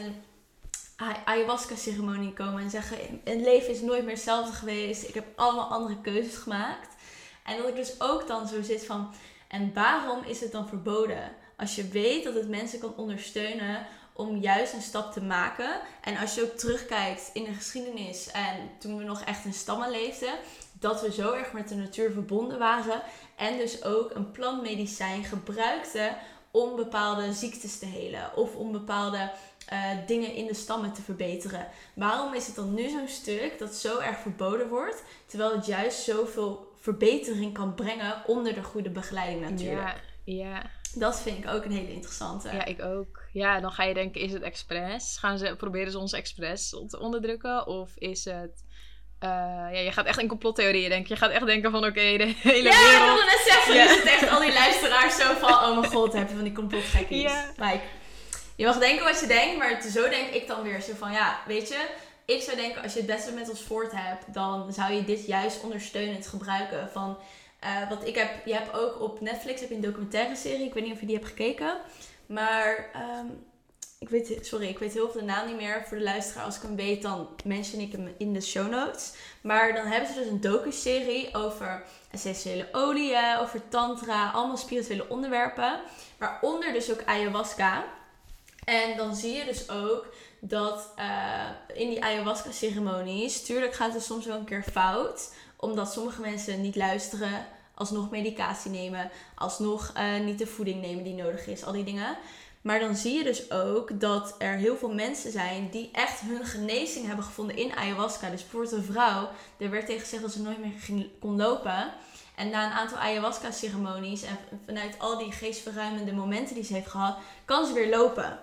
Speaker 1: ayahuasca-ceremonie komen en zeggen: Een leven is nooit meer hetzelfde geweest. Ik heb allemaal andere keuzes gemaakt. En dat ik dus ook dan zo zit van: En waarom is het dan verboden? Als je weet dat het mensen kan ondersteunen om juist een stap te maken. En als je ook terugkijkt in de geschiedenis en toen we nog echt in stammen leefden, dat we zo erg met de natuur verbonden waren. En dus ook een plantmedicijn gebruikten om bepaalde ziektes te helen of om bepaalde uh, dingen in de stammen te verbeteren. Waarom is het dan nu zo'n stuk dat zo erg verboden wordt, terwijl het juist zoveel verbetering kan brengen onder de goede begeleiding natuurlijk?
Speaker 2: Ja, ja.
Speaker 1: Dat vind ik ook een hele interessante.
Speaker 2: Ja, ik ook. Ja, dan ga je denken, is het expres? Gaan ze, proberen ze ons expres te onderdrukken? Of is het... Uh, ja, je gaat echt in complottheorieën denken. Je gaat echt denken van, oké, de hele
Speaker 1: ja,
Speaker 2: wereld...
Speaker 1: Ja, ik wilde net zeggen. Ja. Je zit echt al die luisteraars zo van... Oh mijn god, heb je van die complotgekkies. Ja. Like, je mag denken wat je denkt, maar zo denk ik dan weer zo van, ja, weet je, ik zou denken als je het beste met ons voort hebt, dan zou je dit juist ondersteunend gebruiken. Van, uh, wat ik heb, je hebt ook op Netflix heb je een documentaire serie, ik weet niet of je die hebt gekeken, maar um, ik weet, sorry, ik weet heel veel de naam niet meer. Voor de luisteraar, als ik hem weet, dan mention ik hem in de show notes. Maar dan hebben ze dus een docu-serie over essentiële oliën, over tantra, allemaal spirituele onderwerpen. Waaronder dus ook ayahuasca. En dan zie je dus ook dat uh, in die ayahuasca-ceremonies, tuurlijk gaat het soms wel een keer fout, omdat sommige mensen niet luisteren, alsnog medicatie nemen, alsnog uh, niet de voeding nemen die nodig is, al die dingen. Maar dan zie je dus ook dat er heel veel mensen zijn die echt hun genezing hebben gevonden in ayahuasca. Dus bijvoorbeeld een vrouw, er werd tegen gezegd dat ze nooit meer ging, kon lopen. En na een aantal ayahuasca-ceremonies en vanuit al die geestverruimende momenten die ze heeft gehad, kan ze weer lopen.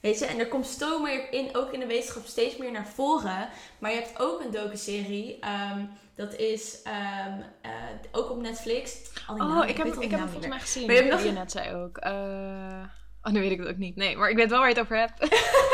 Speaker 1: Weet je, en er komt stomer in, ook in de wetenschap steeds meer naar voren. Maar je hebt ook een docu-serie. Ehm, dat is um, uh, ook op Netflix.
Speaker 2: oh, ik, ik, heb, ik heb hem volgens mij gezien. Maar je, hebt nog... je net zei ook. Uh, oh, nu weet ik het ook niet. Nee, maar ik weet wel waar je het over hebt.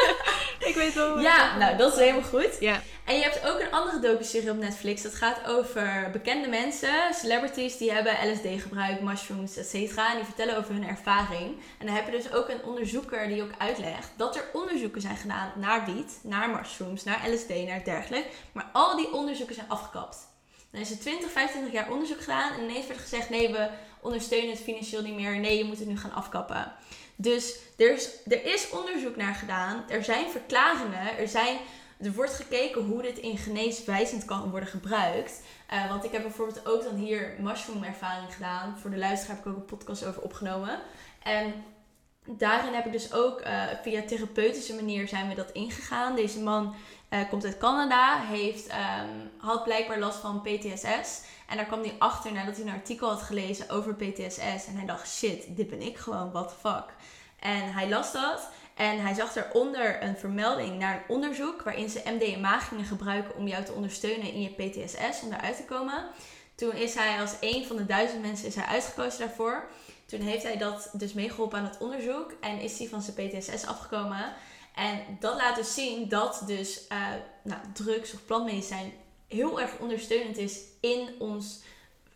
Speaker 2: ik weet wel.
Speaker 1: Ja, nou, dat is helemaal goed. Ja. En je hebt ook een andere docu-serie op Netflix. Dat gaat over bekende mensen, celebrities die hebben LSD gebruikt, mushrooms, et cetera. En die vertellen over hun ervaring. En dan heb je dus ook een onderzoeker die ook uitlegt dat er onderzoeken zijn gedaan naar wiet, naar mushrooms, naar LSD, naar dergelijke. Maar al die onderzoeken zijn afgekapt. Dan is er 20, 25 jaar onderzoek gedaan en ineens werd gezegd: nee, we ondersteunen het financieel niet meer. Nee, je moet het nu gaan afkappen. Dus er is, er is onderzoek naar gedaan. Er zijn verklaringen. Er, zijn, er wordt gekeken hoe dit in geneeswijzend kan worden gebruikt. Uh, want ik heb bijvoorbeeld ook dan hier mushroom ervaring gedaan. Voor de luisteraar heb ik ook een podcast over opgenomen. En daarin heb ik dus ook uh, via therapeutische manier zijn we dat ingegaan. Deze man uh, komt uit Canada, heeft, um, had blijkbaar last van PTSS. En daar kwam hij achter nadat hij een artikel had gelezen over PTSS. En hij dacht, shit, dit ben ik gewoon, what the fuck. En hij las dat. En hij zag daaronder een vermelding naar een onderzoek waarin ze MDMA gingen gebruiken om jou te ondersteunen in je PTSS, om eruit te komen. Toen is hij als een van de duizend mensen is hij uitgekozen daarvoor. Toen heeft hij dat dus meegeholpen aan het onderzoek en is hij van zijn PTSS afgekomen. En dat laat dus zien dat dus uh, nou, drugs of plantmedicijn heel erg ondersteunend is in ons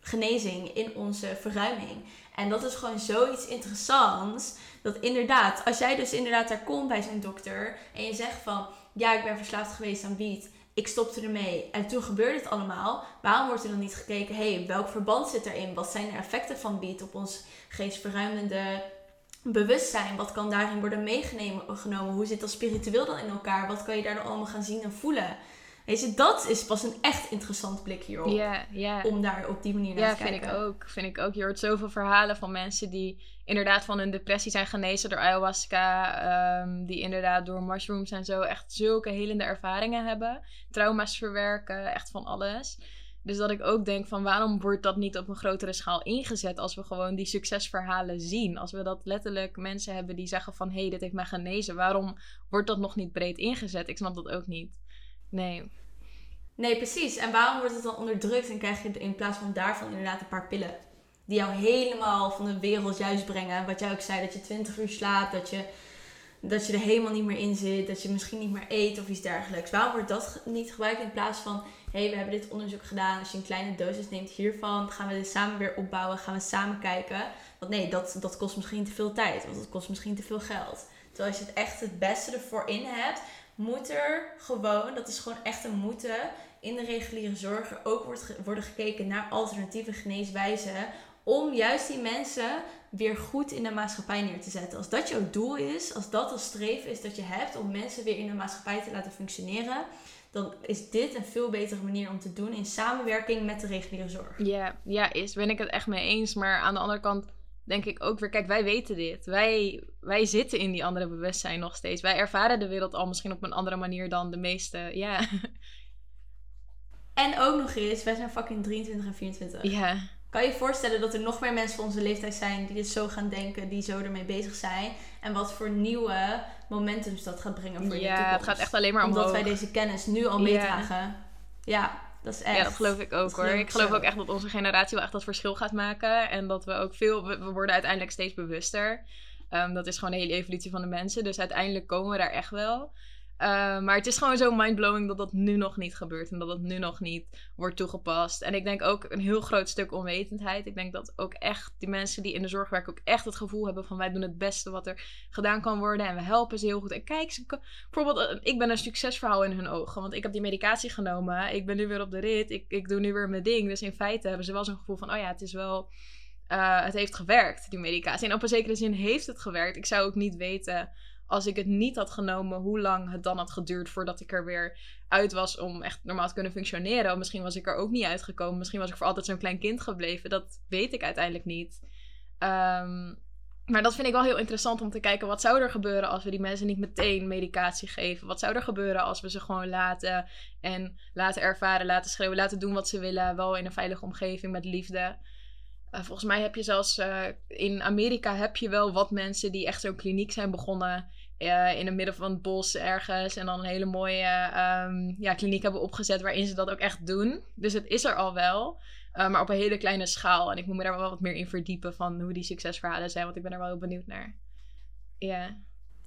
Speaker 1: genezing, in onze verruiming. En dat is gewoon zoiets interessants. Dat inderdaad, als jij dus inderdaad daar komt bij zo'n dokter en je zegt van ja, ik ben verslaafd geweest aan wiet, ik stopte ermee en toen gebeurde het allemaal. Waarom wordt er dan niet gekeken, hé, hey, welk verband zit erin? Wat zijn de effecten van wiet op ons geestverruimende bewustzijn? Wat kan daarin worden meegenomen? Hoe zit dat spiritueel dan in elkaar? Wat kan je daar dan allemaal gaan zien en voelen? Weet je, dat is pas een echt interessant blik hierop.
Speaker 2: Ja, ja.
Speaker 1: Om daar op die manier naar
Speaker 2: Ja,
Speaker 1: te kijken.
Speaker 2: vind ik ook. Vind ik ook. Je hoort zoveel verhalen van mensen die inderdaad van hun depressie zijn genezen door ayahuasca. ehm, die inderdaad door mushrooms en zo echt zulke helende ervaringen hebben. Trauma's verwerken, echt van alles. Dus dat ik ook denk van waarom wordt dat niet op een grotere schaal ingezet als we gewoon die succesverhalen zien. Als we dat letterlijk mensen hebben die zeggen van hé, hey, dit heeft mij genezen. Waarom wordt dat nog niet breed ingezet? Ik snap dat ook niet. Nee.
Speaker 1: Nee, precies. En waarom wordt het dan onderdrukt en krijg je in plaats van daarvan inderdaad een paar pillen? Die jou helemaal van de wereld juist brengen. Wat jij ook zei, dat je 20 uur slaapt, dat je, dat je er helemaal niet meer in zit, dat je misschien niet meer eet of iets dergelijks. Waarom wordt dat niet gebruikt in plaats van, hé, hey, we hebben dit onderzoek gedaan. Als je een kleine dosis neemt hiervan, gaan we dit samen weer opbouwen, gaan we samen kijken. Want nee, dat, dat kost misschien te veel tijd, want dat kost misschien te veel geld. Terwijl als je het echt het beste ervoor in hebt, moet er gewoon, dat is gewoon echt een moeten, in de reguliere zorg er ook wordt worden gekeken naar alternatieve geneeswijzen. Om juist die mensen weer goed in de maatschappij neer te zetten. Als dat jouw doel is, als dat als streven is dat je hebt om mensen weer in de maatschappij te laten functioneren, dan is dit een veel betere manier om te doen in samenwerking met de reguliere zorg.
Speaker 2: Ja, ja, is. Ben ik het echt mee eens. Maar aan de andere kant denk ik ook weer, kijk, wij weten dit. Wij, wij zitten in die andere bewustzijn nog steeds. Wij ervaren de wereld al misschien op een andere manier dan de meeste. Ja,
Speaker 1: En ook nog eens, wij zijn fucking 23 en 24.
Speaker 2: ja.
Speaker 1: Kan je je voorstellen dat er nog meer mensen van onze leeftijd zijn die dit zo gaan denken, die zo ermee bezig zijn? En wat voor nieuwe momentums dat gaat brengen voor je
Speaker 2: ja
Speaker 1: toekomst?
Speaker 2: het gaat echt alleen maar
Speaker 1: Omdat
Speaker 2: omhoog.
Speaker 1: wij deze kennis nu al
Speaker 2: Ja.
Speaker 1: meedragen. Ja, dat is echt.
Speaker 2: Ja, dat geloof ik ook hoor. ik
Speaker 1: ik
Speaker 2: geloof
Speaker 1: zo.
Speaker 2: ook echt dat onze generatie wel echt dat verschil gaat maken. En dat we ook veel, we, we worden uiteindelijk steeds bewuster. Ehm, dat is gewoon de hele evolutie van de mensen. Dus uiteindelijk komen we daar echt wel. Ehm, maar het is gewoon zo mindblowing dat dat nu nog niet gebeurt. En dat dat nu nog niet wordt toegepast. En ik denk ook een heel groot stuk onwetendheid. Ik denk dat ook echt die mensen die in de zorg werken ook echt het gevoel hebben van wij doen het beste wat er gedaan kan worden. En we helpen ze heel goed. En kijk, ze bijvoorbeeld, eh, ik ben een succesverhaal in hun ogen. Want ik heb die medicatie genomen. Ik ben nu weer op de rit. Ik, ik doe nu weer mijn ding. Dus in feite hebben ze wel zo'n gevoel van, oh ja, het is wel... eh, het heeft gewerkt, die medicatie. En op een zekere zin heeft het gewerkt. Ik zou ook niet weten, als ik het niet had genomen, hoe lang het dan had geduurd voordat ik er weer uit was om echt normaal te kunnen functioneren. Misschien was ik er ook niet uitgekomen. Misschien was ik voor altijd zo'n klein kind gebleven. Dat weet ik uiteindelijk niet. Ehm, maar dat vind ik wel heel interessant om te kijken. Wat zou er gebeuren als we die mensen niet meteen medicatie geven? Wat zou er gebeuren als we ze gewoon laten en laten ervaren, laten schreeuwen, laten doen wat ze willen. Wel in een veilige omgeving met liefde. Eh, volgens mij heb je zelfs eh, in Amerika heb je wel wat mensen die echt zo'n kliniek zijn begonnen. Eh, in het midden van het bos ergens. En dan een hele mooie ehm, ja, kliniek hebben opgezet waarin ze dat ook echt doen. Dus het is er al wel. eh, maar op een hele kleine schaal. En ik moet me daar wel wat meer in verdiepen van hoe die succesverhalen zijn. Want ik ben er wel heel benieuwd naar. Ja.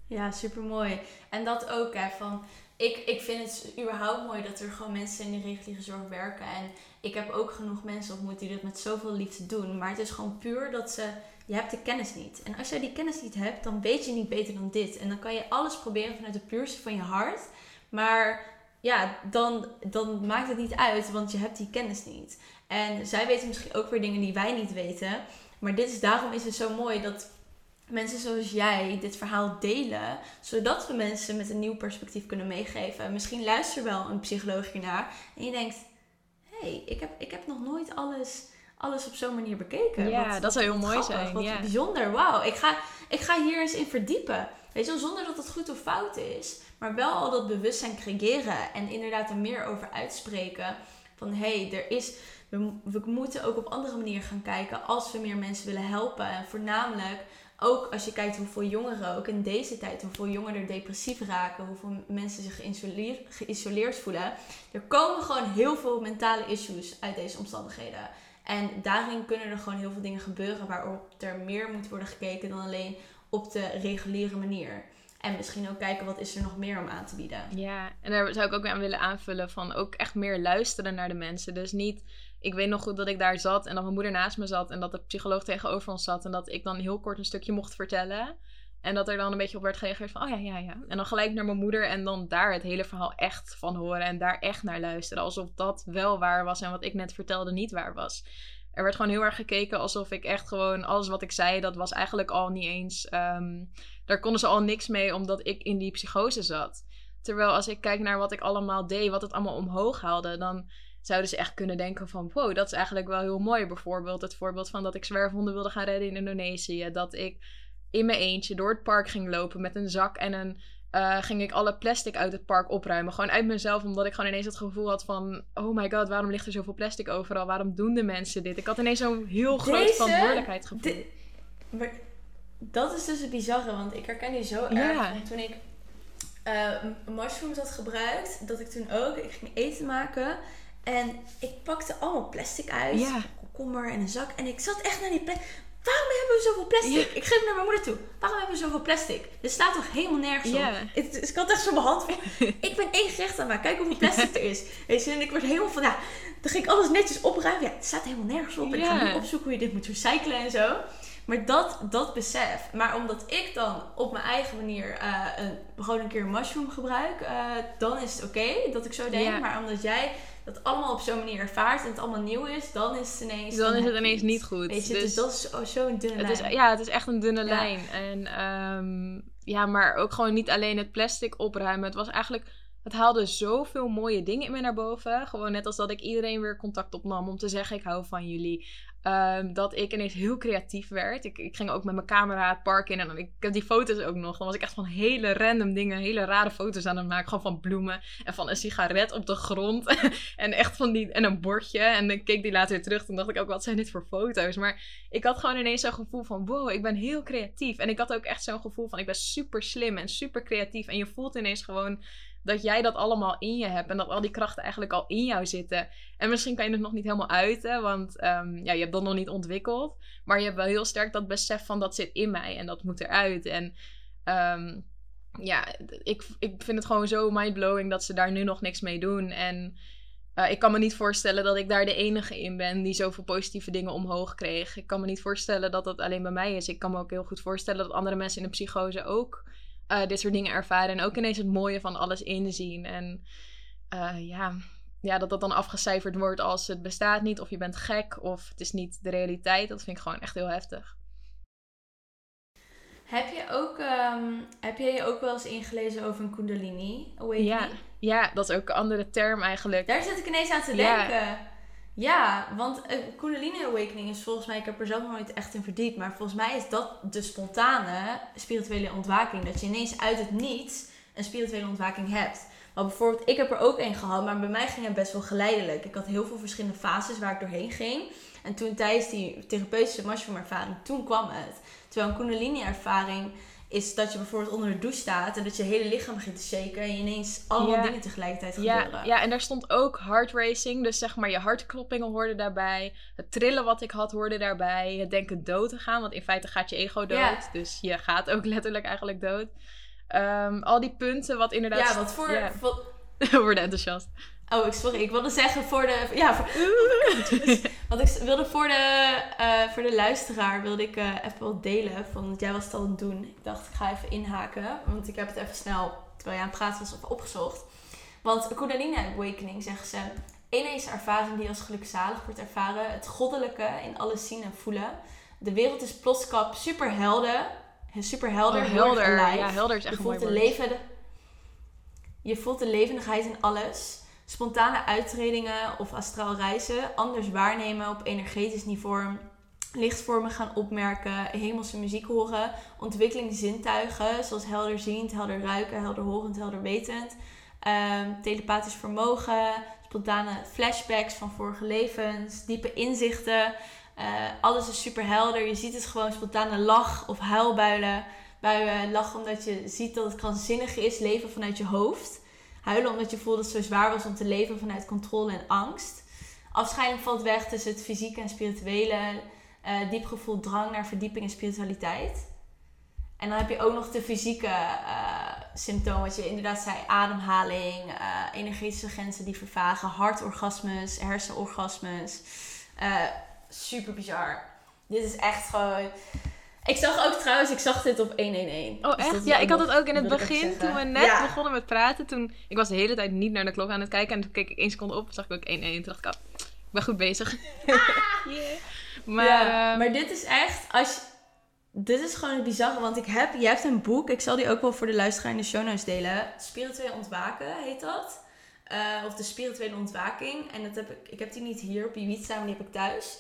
Speaker 1: Ja, super mooi. En dat ook, hè, van ik, ik vind het überhaupt mooi dat er gewoon mensen in de reguliere zorg werken. En ik heb ook genoeg mensen ontmoet die dit met zoveel liefde doen. Maar het is gewoon puur dat ze, je hebt de kennis niet. En als jij die kennis niet hebt, dan weet je niet beter dan dit. En dan kan je alles proberen vanuit het puurste van je hart. Maar ja, dan, dan maakt het niet uit, want je hebt die kennis niet. En zij weten misschien ook weer dingen die wij niet weten. Maar dit is, daarom is het zo mooi dat mensen zoals jij dit verhaal delen, zodat we mensen met een nieuw perspectief kunnen meegeven. Misschien luister wel een psycholoog hiernaar en je denkt: hé, hey, ik, heb, ik heb nog nooit alles, alles op zo'n manier bekeken.
Speaker 2: Ja, dat zou heel mooi
Speaker 1: grappig,
Speaker 2: zijn,
Speaker 1: Wat
Speaker 2: ja.
Speaker 1: bijzonder, wauw. Ik ga, ik ga hier eens in verdiepen. Weet je wel, zonder dat het goed of fout is, maar wel al dat bewustzijn creëren en inderdaad er meer over uitspreken. Van hé, hey, er is. We, we moeten ook op andere manieren gaan kijken als we meer mensen willen helpen. En voornamelijk ook als je kijkt hoeveel jongeren, ook in deze tijd, hoeveel jongeren depressief raken, hoeveel mensen zich geïsoleerd, geïsoleerd voelen. Er komen gewoon heel veel mentale issues uit deze omstandigheden. En daarin kunnen er gewoon heel veel dingen gebeuren waarop er meer moet worden gekeken dan alleen op de reguliere manier. En misschien ook kijken wat is er nog meer om aan te bieden.
Speaker 2: Ja, en daar zou ik ook aan willen aanvullen van ook echt meer luisteren naar de mensen. Dus niet, ik weet nog goed dat ik daar zat en dat mijn moeder naast me zat en dat de psycholoog tegenover ons zat en dat ik dan heel kort een stukje mocht vertellen. En dat er dan een beetje op werd gereageerd van, oh ja, ja, ja. En dan gelijk naar mijn moeder en dan daar het hele verhaal echt van horen en daar echt naar luisteren. Alsof dat wel waar was en wat ik net vertelde niet waar was. Er werd gewoon heel erg gekeken alsof ik echt gewoon alles wat ik zei, dat was eigenlijk al niet eens. ehm, daar konden ze al niks mee omdat ik in die psychose zat. Terwijl als ik kijk naar wat ik allemaal deed, wat het allemaal omhoog haalde, dan zouden ze echt kunnen denken van, wow, dat is eigenlijk wel heel mooi. Bijvoorbeeld het voorbeeld van dat ik zwerfhonden wilde gaan redden in Indonesië. Dat ik in mijn eentje door het park ging lopen met een zak en een uh, ging ik alle plastic uit het park opruimen. Gewoon uit mezelf, omdat ik gewoon ineens het gevoel had van... Oh my god, waarom ligt er zoveel plastic overal? Waarom doen de mensen dit? Ik had ineens zo'n heel groot Deze, verantwoordelijkheidsgevoel.
Speaker 1: maar dat is dus het bizarre, want ik herken die zo erg. toen ik uh, mushrooms had gebruikt, dat ik toen ook... Ik ging eten maken en ik pakte allemaal plastic uit. Ja. Een komkommer en een zak. En ik zat echt naar die plastic Waarom hebben we zoveel plastic? Ik geef naar mijn moeder toe. Waarom hebben we zoveel plastic? Er staat toch helemaal nergens op? Het, ik had echt zo mijn hand Ik ben één gerecht aan maken. Kijk hoeveel plastic er is. Weet je, en ik word helemaal van, ja, dan ging ik alles netjes opruimen. Ja, het staat helemaal nergens op. En ik ga nu opzoeken hoe je dit moet recyclen en zo. Maar dat, dat besef. Maar omdat ik dan op mijn eigen manier uh, een, gewoon een keer een mushroom gebruik, uh, dan is het oké dat ik zo denk. Maar omdat jij dat allemaal op zo'n manier ervaart en het allemaal nieuw is, dan is het ineens.
Speaker 2: Dan, is het ineens niet goed.
Speaker 1: Weet je, dus, dus dat is zo'n dunne
Speaker 2: het
Speaker 1: lijn.
Speaker 2: Is, ja, het is echt een dunne lijn. En um, ja, maar ook gewoon niet alleen het plastic opruimen. Het was eigenlijk. Het haalde zoveel mooie dingen in me naar boven. Gewoon net als dat ik iedereen weer contact opnam om te zeggen: Ik hou van jullie. Ehm, dat ik ineens heel creatief werd. Ik, ik, ging ook met mijn camera het park in en dan, ik heb die foto's ook nog. Dan was ik echt van hele random dingen, hele rare foto's aan het maken. Gewoon van bloemen en van een sigaret op de grond. en echt van die, en een bordje. En dan keek die later terug. Toen dacht ik ook, wat zijn dit voor foto's? Maar ik had gewoon ineens zo'n gevoel van, wow, ik ben heel creatief. En ik had ook echt zo'n gevoel van, ik ben super slim en super creatief. En je voelt ineens gewoon dat jij dat allemaal in je hebt en dat al die krachten eigenlijk al in jou zitten. En misschien kan je het nog niet helemaal uiten, want ehm, ja, je hebt dat nog niet ontwikkeld. Maar je hebt wel heel sterk dat besef van dat zit in mij en dat moet eruit. En um, ja, ik, ik vind het gewoon zo mindblowing dat ze daar nu nog niks mee doen. En uh, ik kan me niet voorstellen dat ik daar de enige in ben die zoveel positieve dingen omhoog kreeg. Ik kan me niet voorstellen dat dat alleen bij mij is. Ik kan me ook heel goed voorstellen dat andere mensen in de psychose ook uh, dit soort dingen ervaren. En ook ineens het mooie van alles inzien. En uh, ja, ja, dat dat dan afgecijferd wordt als het bestaat niet, of je bent gek, of het is niet de realiteit. Dat vind ik gewoon echt heel heftig.
Speaker 1: Heb je ook, um, heb jij je ook wel eens ingelezen over een Kundalini
Speaker 2: Awakening? Ja, ja, dat is ook een andere term eigenlijk.
Speaker 1: Daar zit ik ineens aan te denken. Ja, want een Kundalini Awakening is volgens mij, ik heb er zelf nog nooit echt in verdiept, maar volgens mij is dat de spontane spirituele ontwaking. Dat je ineens uit het niets een spirituele ontwaking hebt. Want bijvoorbeeld, ik heb er ook een gehad, maar bij mij ging het best wel geleidelijk. Ik had heel veel verschillende fases waar ik doorheen ging. En toen tijdens die therapeutische mushroom ervaring, toen kwam het. Terwijl een Kundalini ervaring is dat je bijvoorbeeld onder de douche staat en dat je hele lichaam begint te shaken en je ineens allemaal dingen tegelijkertijd gebeuren.
Speaker 2: Ja, ja, en daar stond ook heart racing, dus zeg maar je hartkloppingen hoorden daarbij, het trillen wat ik had hoorde daarbij, het denken dood te gaan, want in feite gaat je ego dood, dus je gaat ook letterlijk eigenlijk dood. Um, al die punten wat inderdaad...
Speaker 1: Ja, wat voor... Ja.
Speaker 2: We worden enthousiast.
Speaker 1: Oh, sorry. Ik wilde zeggen voor de. Ja, voor, want ik wilde voor de, uh, voor de luisteraar wilde ik uh, even wat delen. Van jij was het al aan het doen. Ik dacht, ik ga even inhaken. Want ik heb het even snel, terwijl je aan het praten was, even opgezocht. Want Kundalini Awakening zeggen ze. Ineens ervaring die als gelukzalig wordt ervaren. Het goddelijke in alles zien en voelen. De wereld is plotsklap super helder. Super helder. Oh,
Speaker 2: helder. Ja, helder is echt
Speaker 1: je voelt leven, Je voelt de levendigheid in alles spontane uittredingen of astraal reizen anders waarnemen op energetisch niveau, lichtvormen gaan opmerken, hemelse muziek horen, ontwikkeling zintuigen zoals helder ziend, helder ruiken, helder horend, helder wetend, um, telepathisch vermogen, spontane flashbacks van vorige levens, diepe inzichten. Uh, alles is super helder. Je ziet het gewoon spontane lach of huilbuilen. Buien, lachen omdat je ziet dat het krankzinnig is, leven vanuit je hoofd. Huilen omdat je voelt dat het zo zwaar was om te leven vanuit controle en angst. Afscheiding valt weg tussen het fysieke en spirituele. Uh, diep gevoel drang naar verdieping en spiritualiteit. En dan heb je ook nog de fysieke uh, symptomen, wat je inderdaad zei: ademhaling, uh, energetische grenzen die vervagen, hartorgasmes, hersenorgasmes. super bizar. Dit is echt gewoon. Ik zag ook trouwens, ik zag dit op 111.
Speaker 2: Oh dus echt? ja, ik had het ook in het begin, toen we net begonnen met praten. Toen, ik was de hele tijd niet naar de klok aan het kijken. En toen keek ik één seconde op en zag ik ook 111. Toen dacht ik, oh, ik ben goed bezig. Ah,
Speaker 1: maar, ja, ehm, maar dit is echt, als dit is gewoon het bizarre, want ik heb, je hebt een boek, ik zal die ook wel voor de luisteraar in de show notes delen. Spiritueel ontwaken heet dat. Uh, of de spirituele ontwaking. En dat heb ik, ik heb die niet hier op Ibiza, maar die heb ik thuis.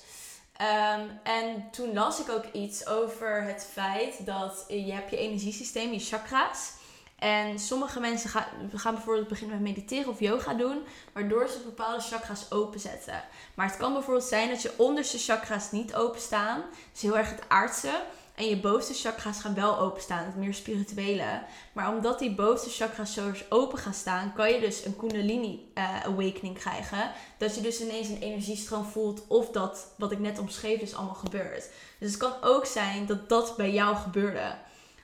Speaker 1: Um, en toen las ik ook iets over het feit dat je hebt je energiesysteem, je chakra's. En sommige mensen gaan, gaan bijvoorbeeld beginnen met mediteren of yoga doen, waardoor ze bepaalde chakra's openzetten. Maar het kan bijvoorbeeld zijn dat je onderste chakra's niet openstaan, dus heel erg het aardse. En je bovenste chakra's gaan wel openstaan, het meer spirituele. Maar omdat die bovenste chakra's zo open gaan staan, kan je dus een kundalini uh, awakening krijgen. Dat je dus ineens een energiestroom voelt of dat wat ik net omschreef dus allemaal gebeurt. Dus het kan ook zijn dat dat bij jou gebeurde.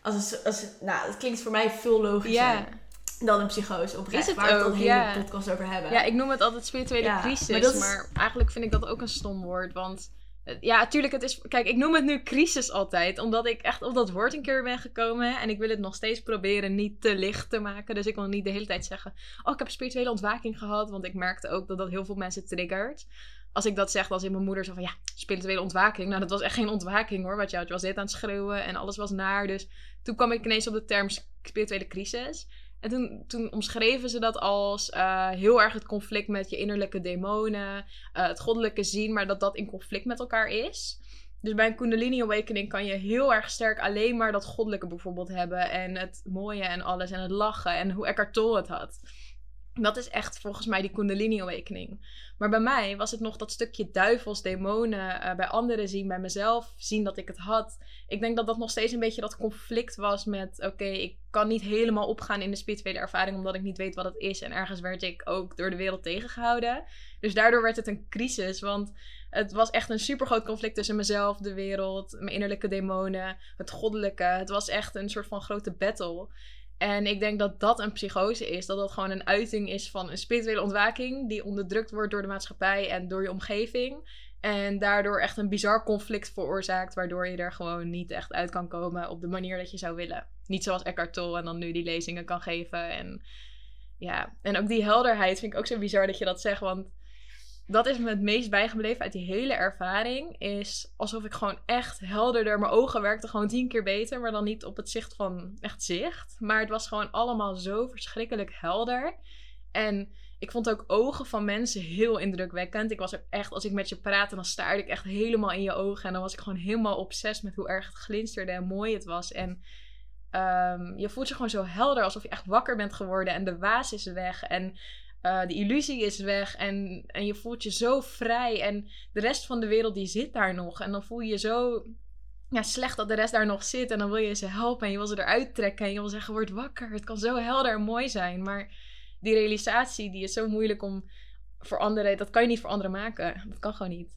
Speaker 1: Als, als, nou, het klinkt voor mij veel logischer. Dan een psychose oprecht, waar we het al een hele podcast over hebben.
Speaker 2: Ja, ik noem het altijd spirituele crisis. Maar, maar eigenlijk vind ik dat ook een stom woord. Want ja, natuurlijk, het is. Kijk, ik noem het nu crisis altijd. Omdat ik echt op dat woord een keer ben gekomen. En ik wil het nog steeds proberen niet te licht te maken. Dus ik wil niet de hele tijd zeggen. Oh, ik heb spirituele ontwaking gehad. Want ik merkte ook dat dat heel veel mensen triggert. Als ik dat zeg, dan zit mijn moeder zo van ja, spirituele ontwaking. Nou, dat was echt geen ontwaking hoor. Had, je was dit aan het schreeuwen en alles was naar. Dus toen kwam ik ineens op de term spirituele crisis. En toen, toen omschreven ze dat als uh, heel erg het conflict met je innerlijke demonen, uh, het goddelijke zien, maar dat dat in conflict met elkaar is. Dus bij een Kundalini Awakening kan je heel erg sterk alleen maar dat goddelijke bijvoorbeeld hebben. En het mooie en alles en het lachen en hoe Eckhart Tolle het had. Dat is echt volgens mij die Kundalini Awakening. Maar bij mij was het nog dat stukje duivels, demonen, uh, bij anderen zien, bij mezelf zien dat ik het had. Ik denk dat dat nog steeds een beetje dat conflict was met: oké, ik kan niet helemaal opgaan in de spirituele ervaring omdat ik niet weet wat het is. En ergens werd ik ook door de wereld tegengehouden. Dus daardoor werd het een crisis, want het was echt een super groot conflict tussen mezelf, de wereld, mijn innerlijke demonen, het goddelijke. Het was echt een soort van grote battle. En ik denk dat dat een psychose is. Dat dat gewoon een uiting is van een spirituele ontwaking. Die onderdrukt wordt door de maatschappij en door je omgeving. En daardoor echt een bizar conflict veroorzaakt. Waardoor je er gewoon niet echt uit kan komen op de manier dat je zou willen. Niet zoals Eckhart Tolle en dan nu die lezingen kan geven. En ja, en ook die helderheid vind ik ook zo bizar dat je dat zegt. Want dat is me het meest bijgebleven uit die hele ervaring. Is alsof ik gewoon echt helderder. Mijn ogen werkten gewoon tien keer beter. Maar dan niet op het zicht van echt zicht. Maar het was gewoon allemaal zo verschrikkelijk helder. En ik vond ook ogen van mensen heel indrukwekkend. Ik was er echt, als ik met je praatte, dan staarde ik echt helemaal in je ogen. En dan was ik gewoon helemaal obsessief met hoe erg het glinsterde en mooi het was. En um, je voelt je gewoon zo helder, alsof je echt wakker bent geworden. En de waas is weg. En uh, de illusie is weg en, en je voelt je zo vrij. En de rest van de wereld die zit daar nog. En dan voel je je zo ja, slecht dat de rest daar nog zit. En dan wil je ze helpen en je wil ze eruit trekken. En je wil zeggen, word wakker. Het kan zo helder en mooi zijn. Maar die realisatie, die is zo moeilijk om voor anderen... Dat kan je niet voor anderen maken. Dat kan gewoon niet.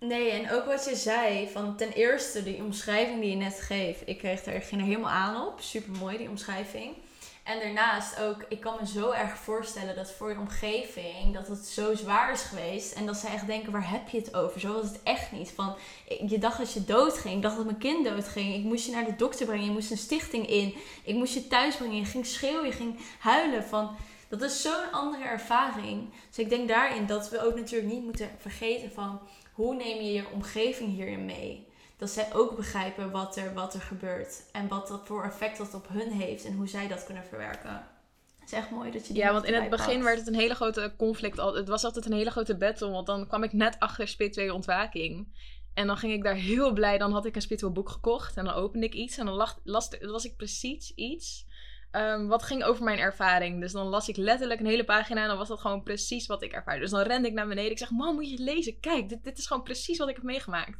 Speaker 1: Nee, en ook wat je zei, van ten eerste die omschrijving die je net geeft. Ik kreeg er helemaal aan op. Super mooi, die omschrijving. En daarnaast ook, ik kan me zo erg voorstellen dat voor je omgeving dat het zo zwaar is geweest. En dat ze echt denken, waar heb je het over? Zo was het echt niet. Van, je dacht dat je doodging. Ik dacht dat mijn kind doodging. Ik moest je naar de dokter brengen. Je moest een stichting in. Ik moest je thuis brengen. Je ging schreeuwen. Je ging huilen. Van, dat is zo'n andere ervaring. Dus ik denk daarin dat we ook natuurlijk niet moeten vergeten van... Hoe neem je je omgeving hierin mee? Dat zij ook begrijpen wat er, wat er gebeurt. En wat dat voor effect dat op hun heeft en hoe zij dat kunnen verwerken. Het is echt mooi dat je die
Speaker 2: Ja, want in het begin werd het een hele grote conflict. Het was altijd een hele grote battle. Want dan kwam ik net achter spirituele ontwaking. En dan ging ik daar heel blij. Dan had ik een spiritueel boek gekocht. En dan opende ik iets. En dan las, las, was ik precies iets. Um, wat ging over mijn ervaring. Dus dan las ik letterlijk een hele pagina. En dan was dat gewoon precies wat ik ervaarde. Dus dan rende ik naar beneden. Ik zeg: Mam, moet je lezen? Kijk, dit, dit is gewoon precies wat ik heb meegemaakt.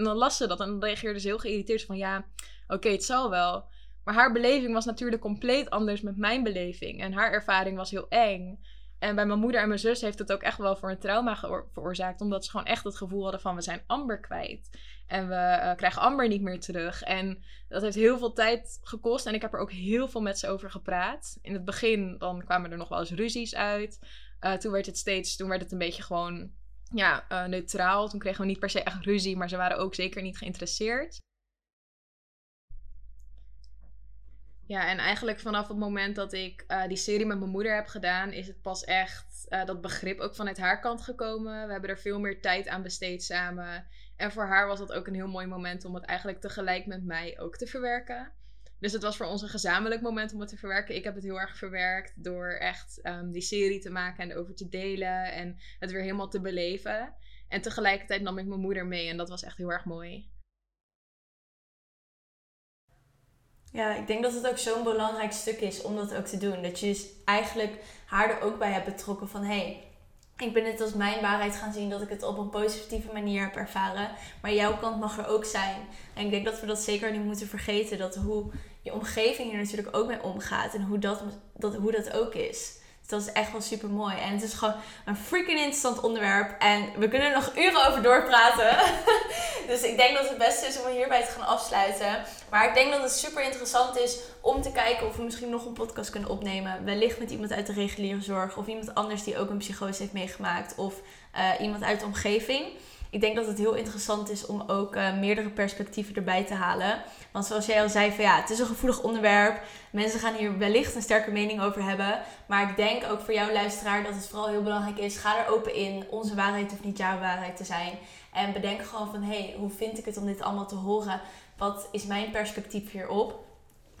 Speaker 2: En dan las ze dat en dan reageerde ze heel geïrriteerd van ja, oké, het zal wel. Maar haar beleving was natuurlijk compleet anders met mijn beleving. En haar ervaring was heel eng. En bij mijn moeder en mijn zus heeft het ook echt wel voor een trauma veroorzaakt. Omdat ze gewoon echt het gevoel hadden van we zijn Amber kwijt. En we uh, krijgen Amber niet meer terug. En dat heeft heel veel tijd gekost. En ik heb er ook heel veel met ze over gepraat. In het begin dan kwamen er nog wel eens ruzies uit. Uh, toen werd het steeds, toen werd het een beetje gewoon ja, uh, neutraal. Toen kregen we niet per se echt ruzie, maar ze waren ook zeker niet geïnteresseerd. Ja, en eigenlijk vanaf het moment dat ik uh, die serie met mijn moeder heb gedaan, is het pas echt uh, dat begrip ook vanuit haar kant gekomen. We hebben er veel meer tijd aan besteed samen. En voor haar was dat ook een heel mooi moment om het eigenlijk tegelijk met mij ook te verwerken. Dus het was voor ons een gezamenlijk moment om het te verwerken. Ik heb het heel erg verwerkt door echt um, die serie te maken en over te delen en het weer helemaal te beleven. En tegelijkertijd nam ik mijn moeder mee en dat was echt heel erg mooi.
Speaker 1: Ja, ik denk dat het ook zo'n belangrijk stuk is om dat ook te doen. Dat je dus eigenlijk haar er ook bij hebt betrokken van hé, hey, ik ben het als mijn waarheid gaan zien dat ik het op een positieve manier heb ervaren. Maar jouw kant mag er ook zijn. En ik denk dat we dat zeker niet moeten vergeten. Dat hoe je omgeving hier natuurlijk ook mee omgaat. En hoe dat, dat, hoe dat ook is dat is echt wel super mooi. En het is gewoon een freaking interessant onderwerp. En we kunnen er nog uren over doorpraten. dus ik denk dat het beste is om hierbij te gaan afsluiten. Maar ik denk dat het super interessant is om te kijken of we misschien nog een podcast kunnen opnemen. Wellicht met iemand uit de reguliere zorg. Of iemand anders die ook een psychose heeft meegemaakt. Of uh, iemand uit de omgeving ik denk dat het heel interessant is om ook uh, meerdere perspectieven erbij te halen. Want zoals jij al zei, van ja, het is een gevoelig onderwerp. Mensen gaan hier wellicht een sterke mening over hebben. Maar ik denk ook voor jouw luisteraar dat het vooral heel belangrijk is. Ga er open in. Onze waarheid hoeft niet jouw waarheid te zijn. En bedenk gewoon van, hé, hey, hoe vind ik het om dit allemaal te horen? Wat is mijn perspectief hierop?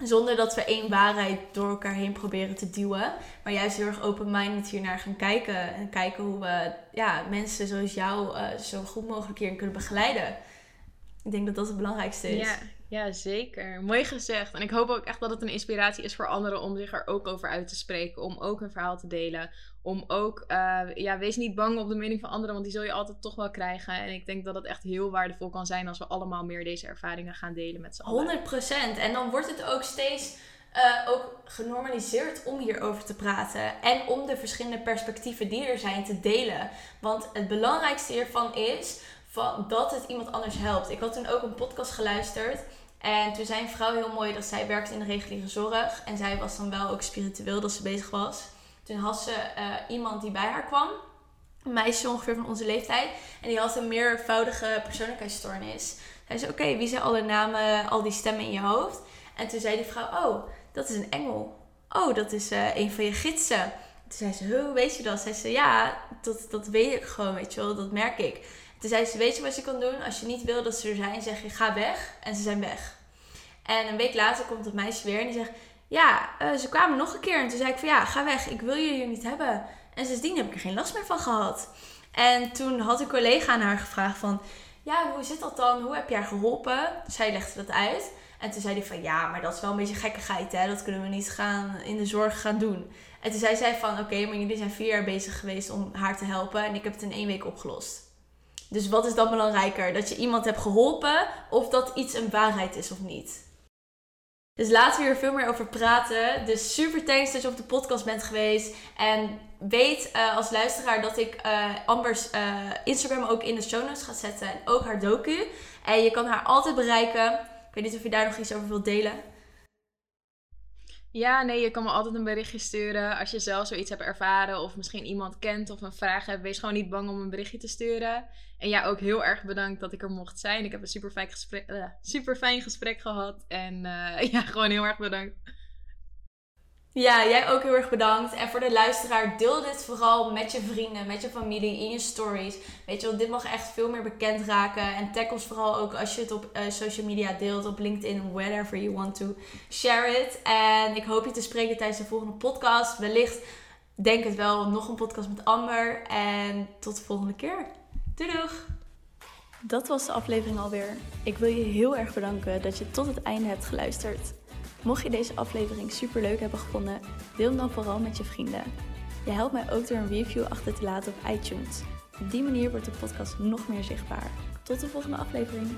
Speaker 1: Zonder dat we één waarheid door elkaar heen proberen te duwen. Maar juist heel erg open-minded hier naar gaan kijken. En kijken hoe we ja, mensen zoals jou uh, zo goed mogelijk hierin kunnen begeleiden. Ik denk dat dat het belangrijkste is.
Speaker 2: Ja, ja, zeker. Mooi gezegd. En ik hoop ook echt dat het een inspiratie is voor anderen om zich er ook over uit te spreken. Om ook een verhaal te delen. Om ook, uh, ja, wees niet bang op de mening van anderen, want die zul je altijd toch wel krijgen. En ik denk dat het echt heel waardevol kan zijn als we allemaal meer deze ervaringen gaan delen met z'n allen.
Speaker 1: 100%. En dan wordt het ook steeds uh, ook genormaliseerd om hierover te praten. En om de verschillende perspectieven die er zijn te delen. Want het belangrijkste hiervan is van dat het iemand anders helpt. Ik had toen ook een podcast geluisterd. En toen zei een vrouw heel mooi dat zij werkte in de reguliere zorg. En zij was dan wel ook spiritueel dat ze bezig was. Toen had ze uh, iemand die bij haar kwam. Een meisje ongeveer van onze leeftijd. En die had een meervoudige persoonlijkheidsstoornis. Hij zei, oké, wie zijn alle namen, al die stemmen in je hoofd? En toen zei die vrouw, oh, dat is een engel. Oh, dat is uh, een van je gidsen. Toen zei ze, hoe weet je dat? Zei, ja, dat, dat weet ik gewoon, weet je wel, dat merk ik. Toen zei ze, weet je wat je kan doen? Als je niet wil dat ze er zijn, zeg je, ga weg. En ze zijn weg. En een week later komt het meisje weer en die zegt, ja, uh, ze kwamen nog een keer. En toen zei ik van, ja, ga weg. Ik wil je hier niet hebben. En sindsdien heb ik er geen last meer van gehad. En toen had een collega aan haar gevraagd van, ja, hoe zit dat dan? Hoe heb je haar geholpen? Zij legde dat uit. En toen zei hij van, ja, maar dat is wel een beetje gekkigheid, hè. Dat kunnen we niet gaan in de zorg gaan doen. En toen zei zij van, oké, maar jullie zijn vier jaar bezig geweest om haar te helpen. En ik heb het in één week opgelost. Dus wat is dan belangrijker? Dat je iemand hebt geholpen of dat iets een waarheid is of niet? Dus laten we hier veel meer over praten. Dus super thanks dat je op de podcast bent geweest. En weet uh, als luisteraar dat ik uh, Ambers uh, Instagram ook in de show notes ga zetten. En ook haar docu. En je kan haar altijd bereiken. Ik weet niet of je daar nog iets over wilt delen.
Speaker 2: Ja, nee, je kan me altijd een berichtje sturen als je zelf zoiets hebt ervaren of misschien iemand kent of een vraag hebt. Wees gewoon niet bang om een berichtje te sturen. En ja, ook heel erg bedankt dat ik er mocht zijn. Ik heb een super fijn gesprek, uh, super fijn gesprek gehad en uh, ja, gewoon heel erg bedankt.
Speaker 1: Ja, jij ook heel erg bedankt. En voor de luisteraar, deel dit vooral met je vrienden, met je familie, in je stories. Weet je wel, dit mag echt veel meer bekend raken. En tag ons vooral ook als je het op uh, social media deelt, op LinkedIn, wherever you want to share it. En ik hoop je te spreken tijdens de volgende podcast. Wellicht, denk het wel, nog een podcast met Amber. En tot de volgende keer. Doei doeg! Dat was de aflevering alweer. Ik wil je heel erg bedanken dat je tot het einde hebt geluisterd. Mocht je deze aflevering super leuk hebben gevonden, deel hem dan vooral met je vrienden. Je helpt mij ook door een review achter te laten op iTunes. Op die manier wordt de podcast nog meer zichtbaar. Tot de volgende aflevering.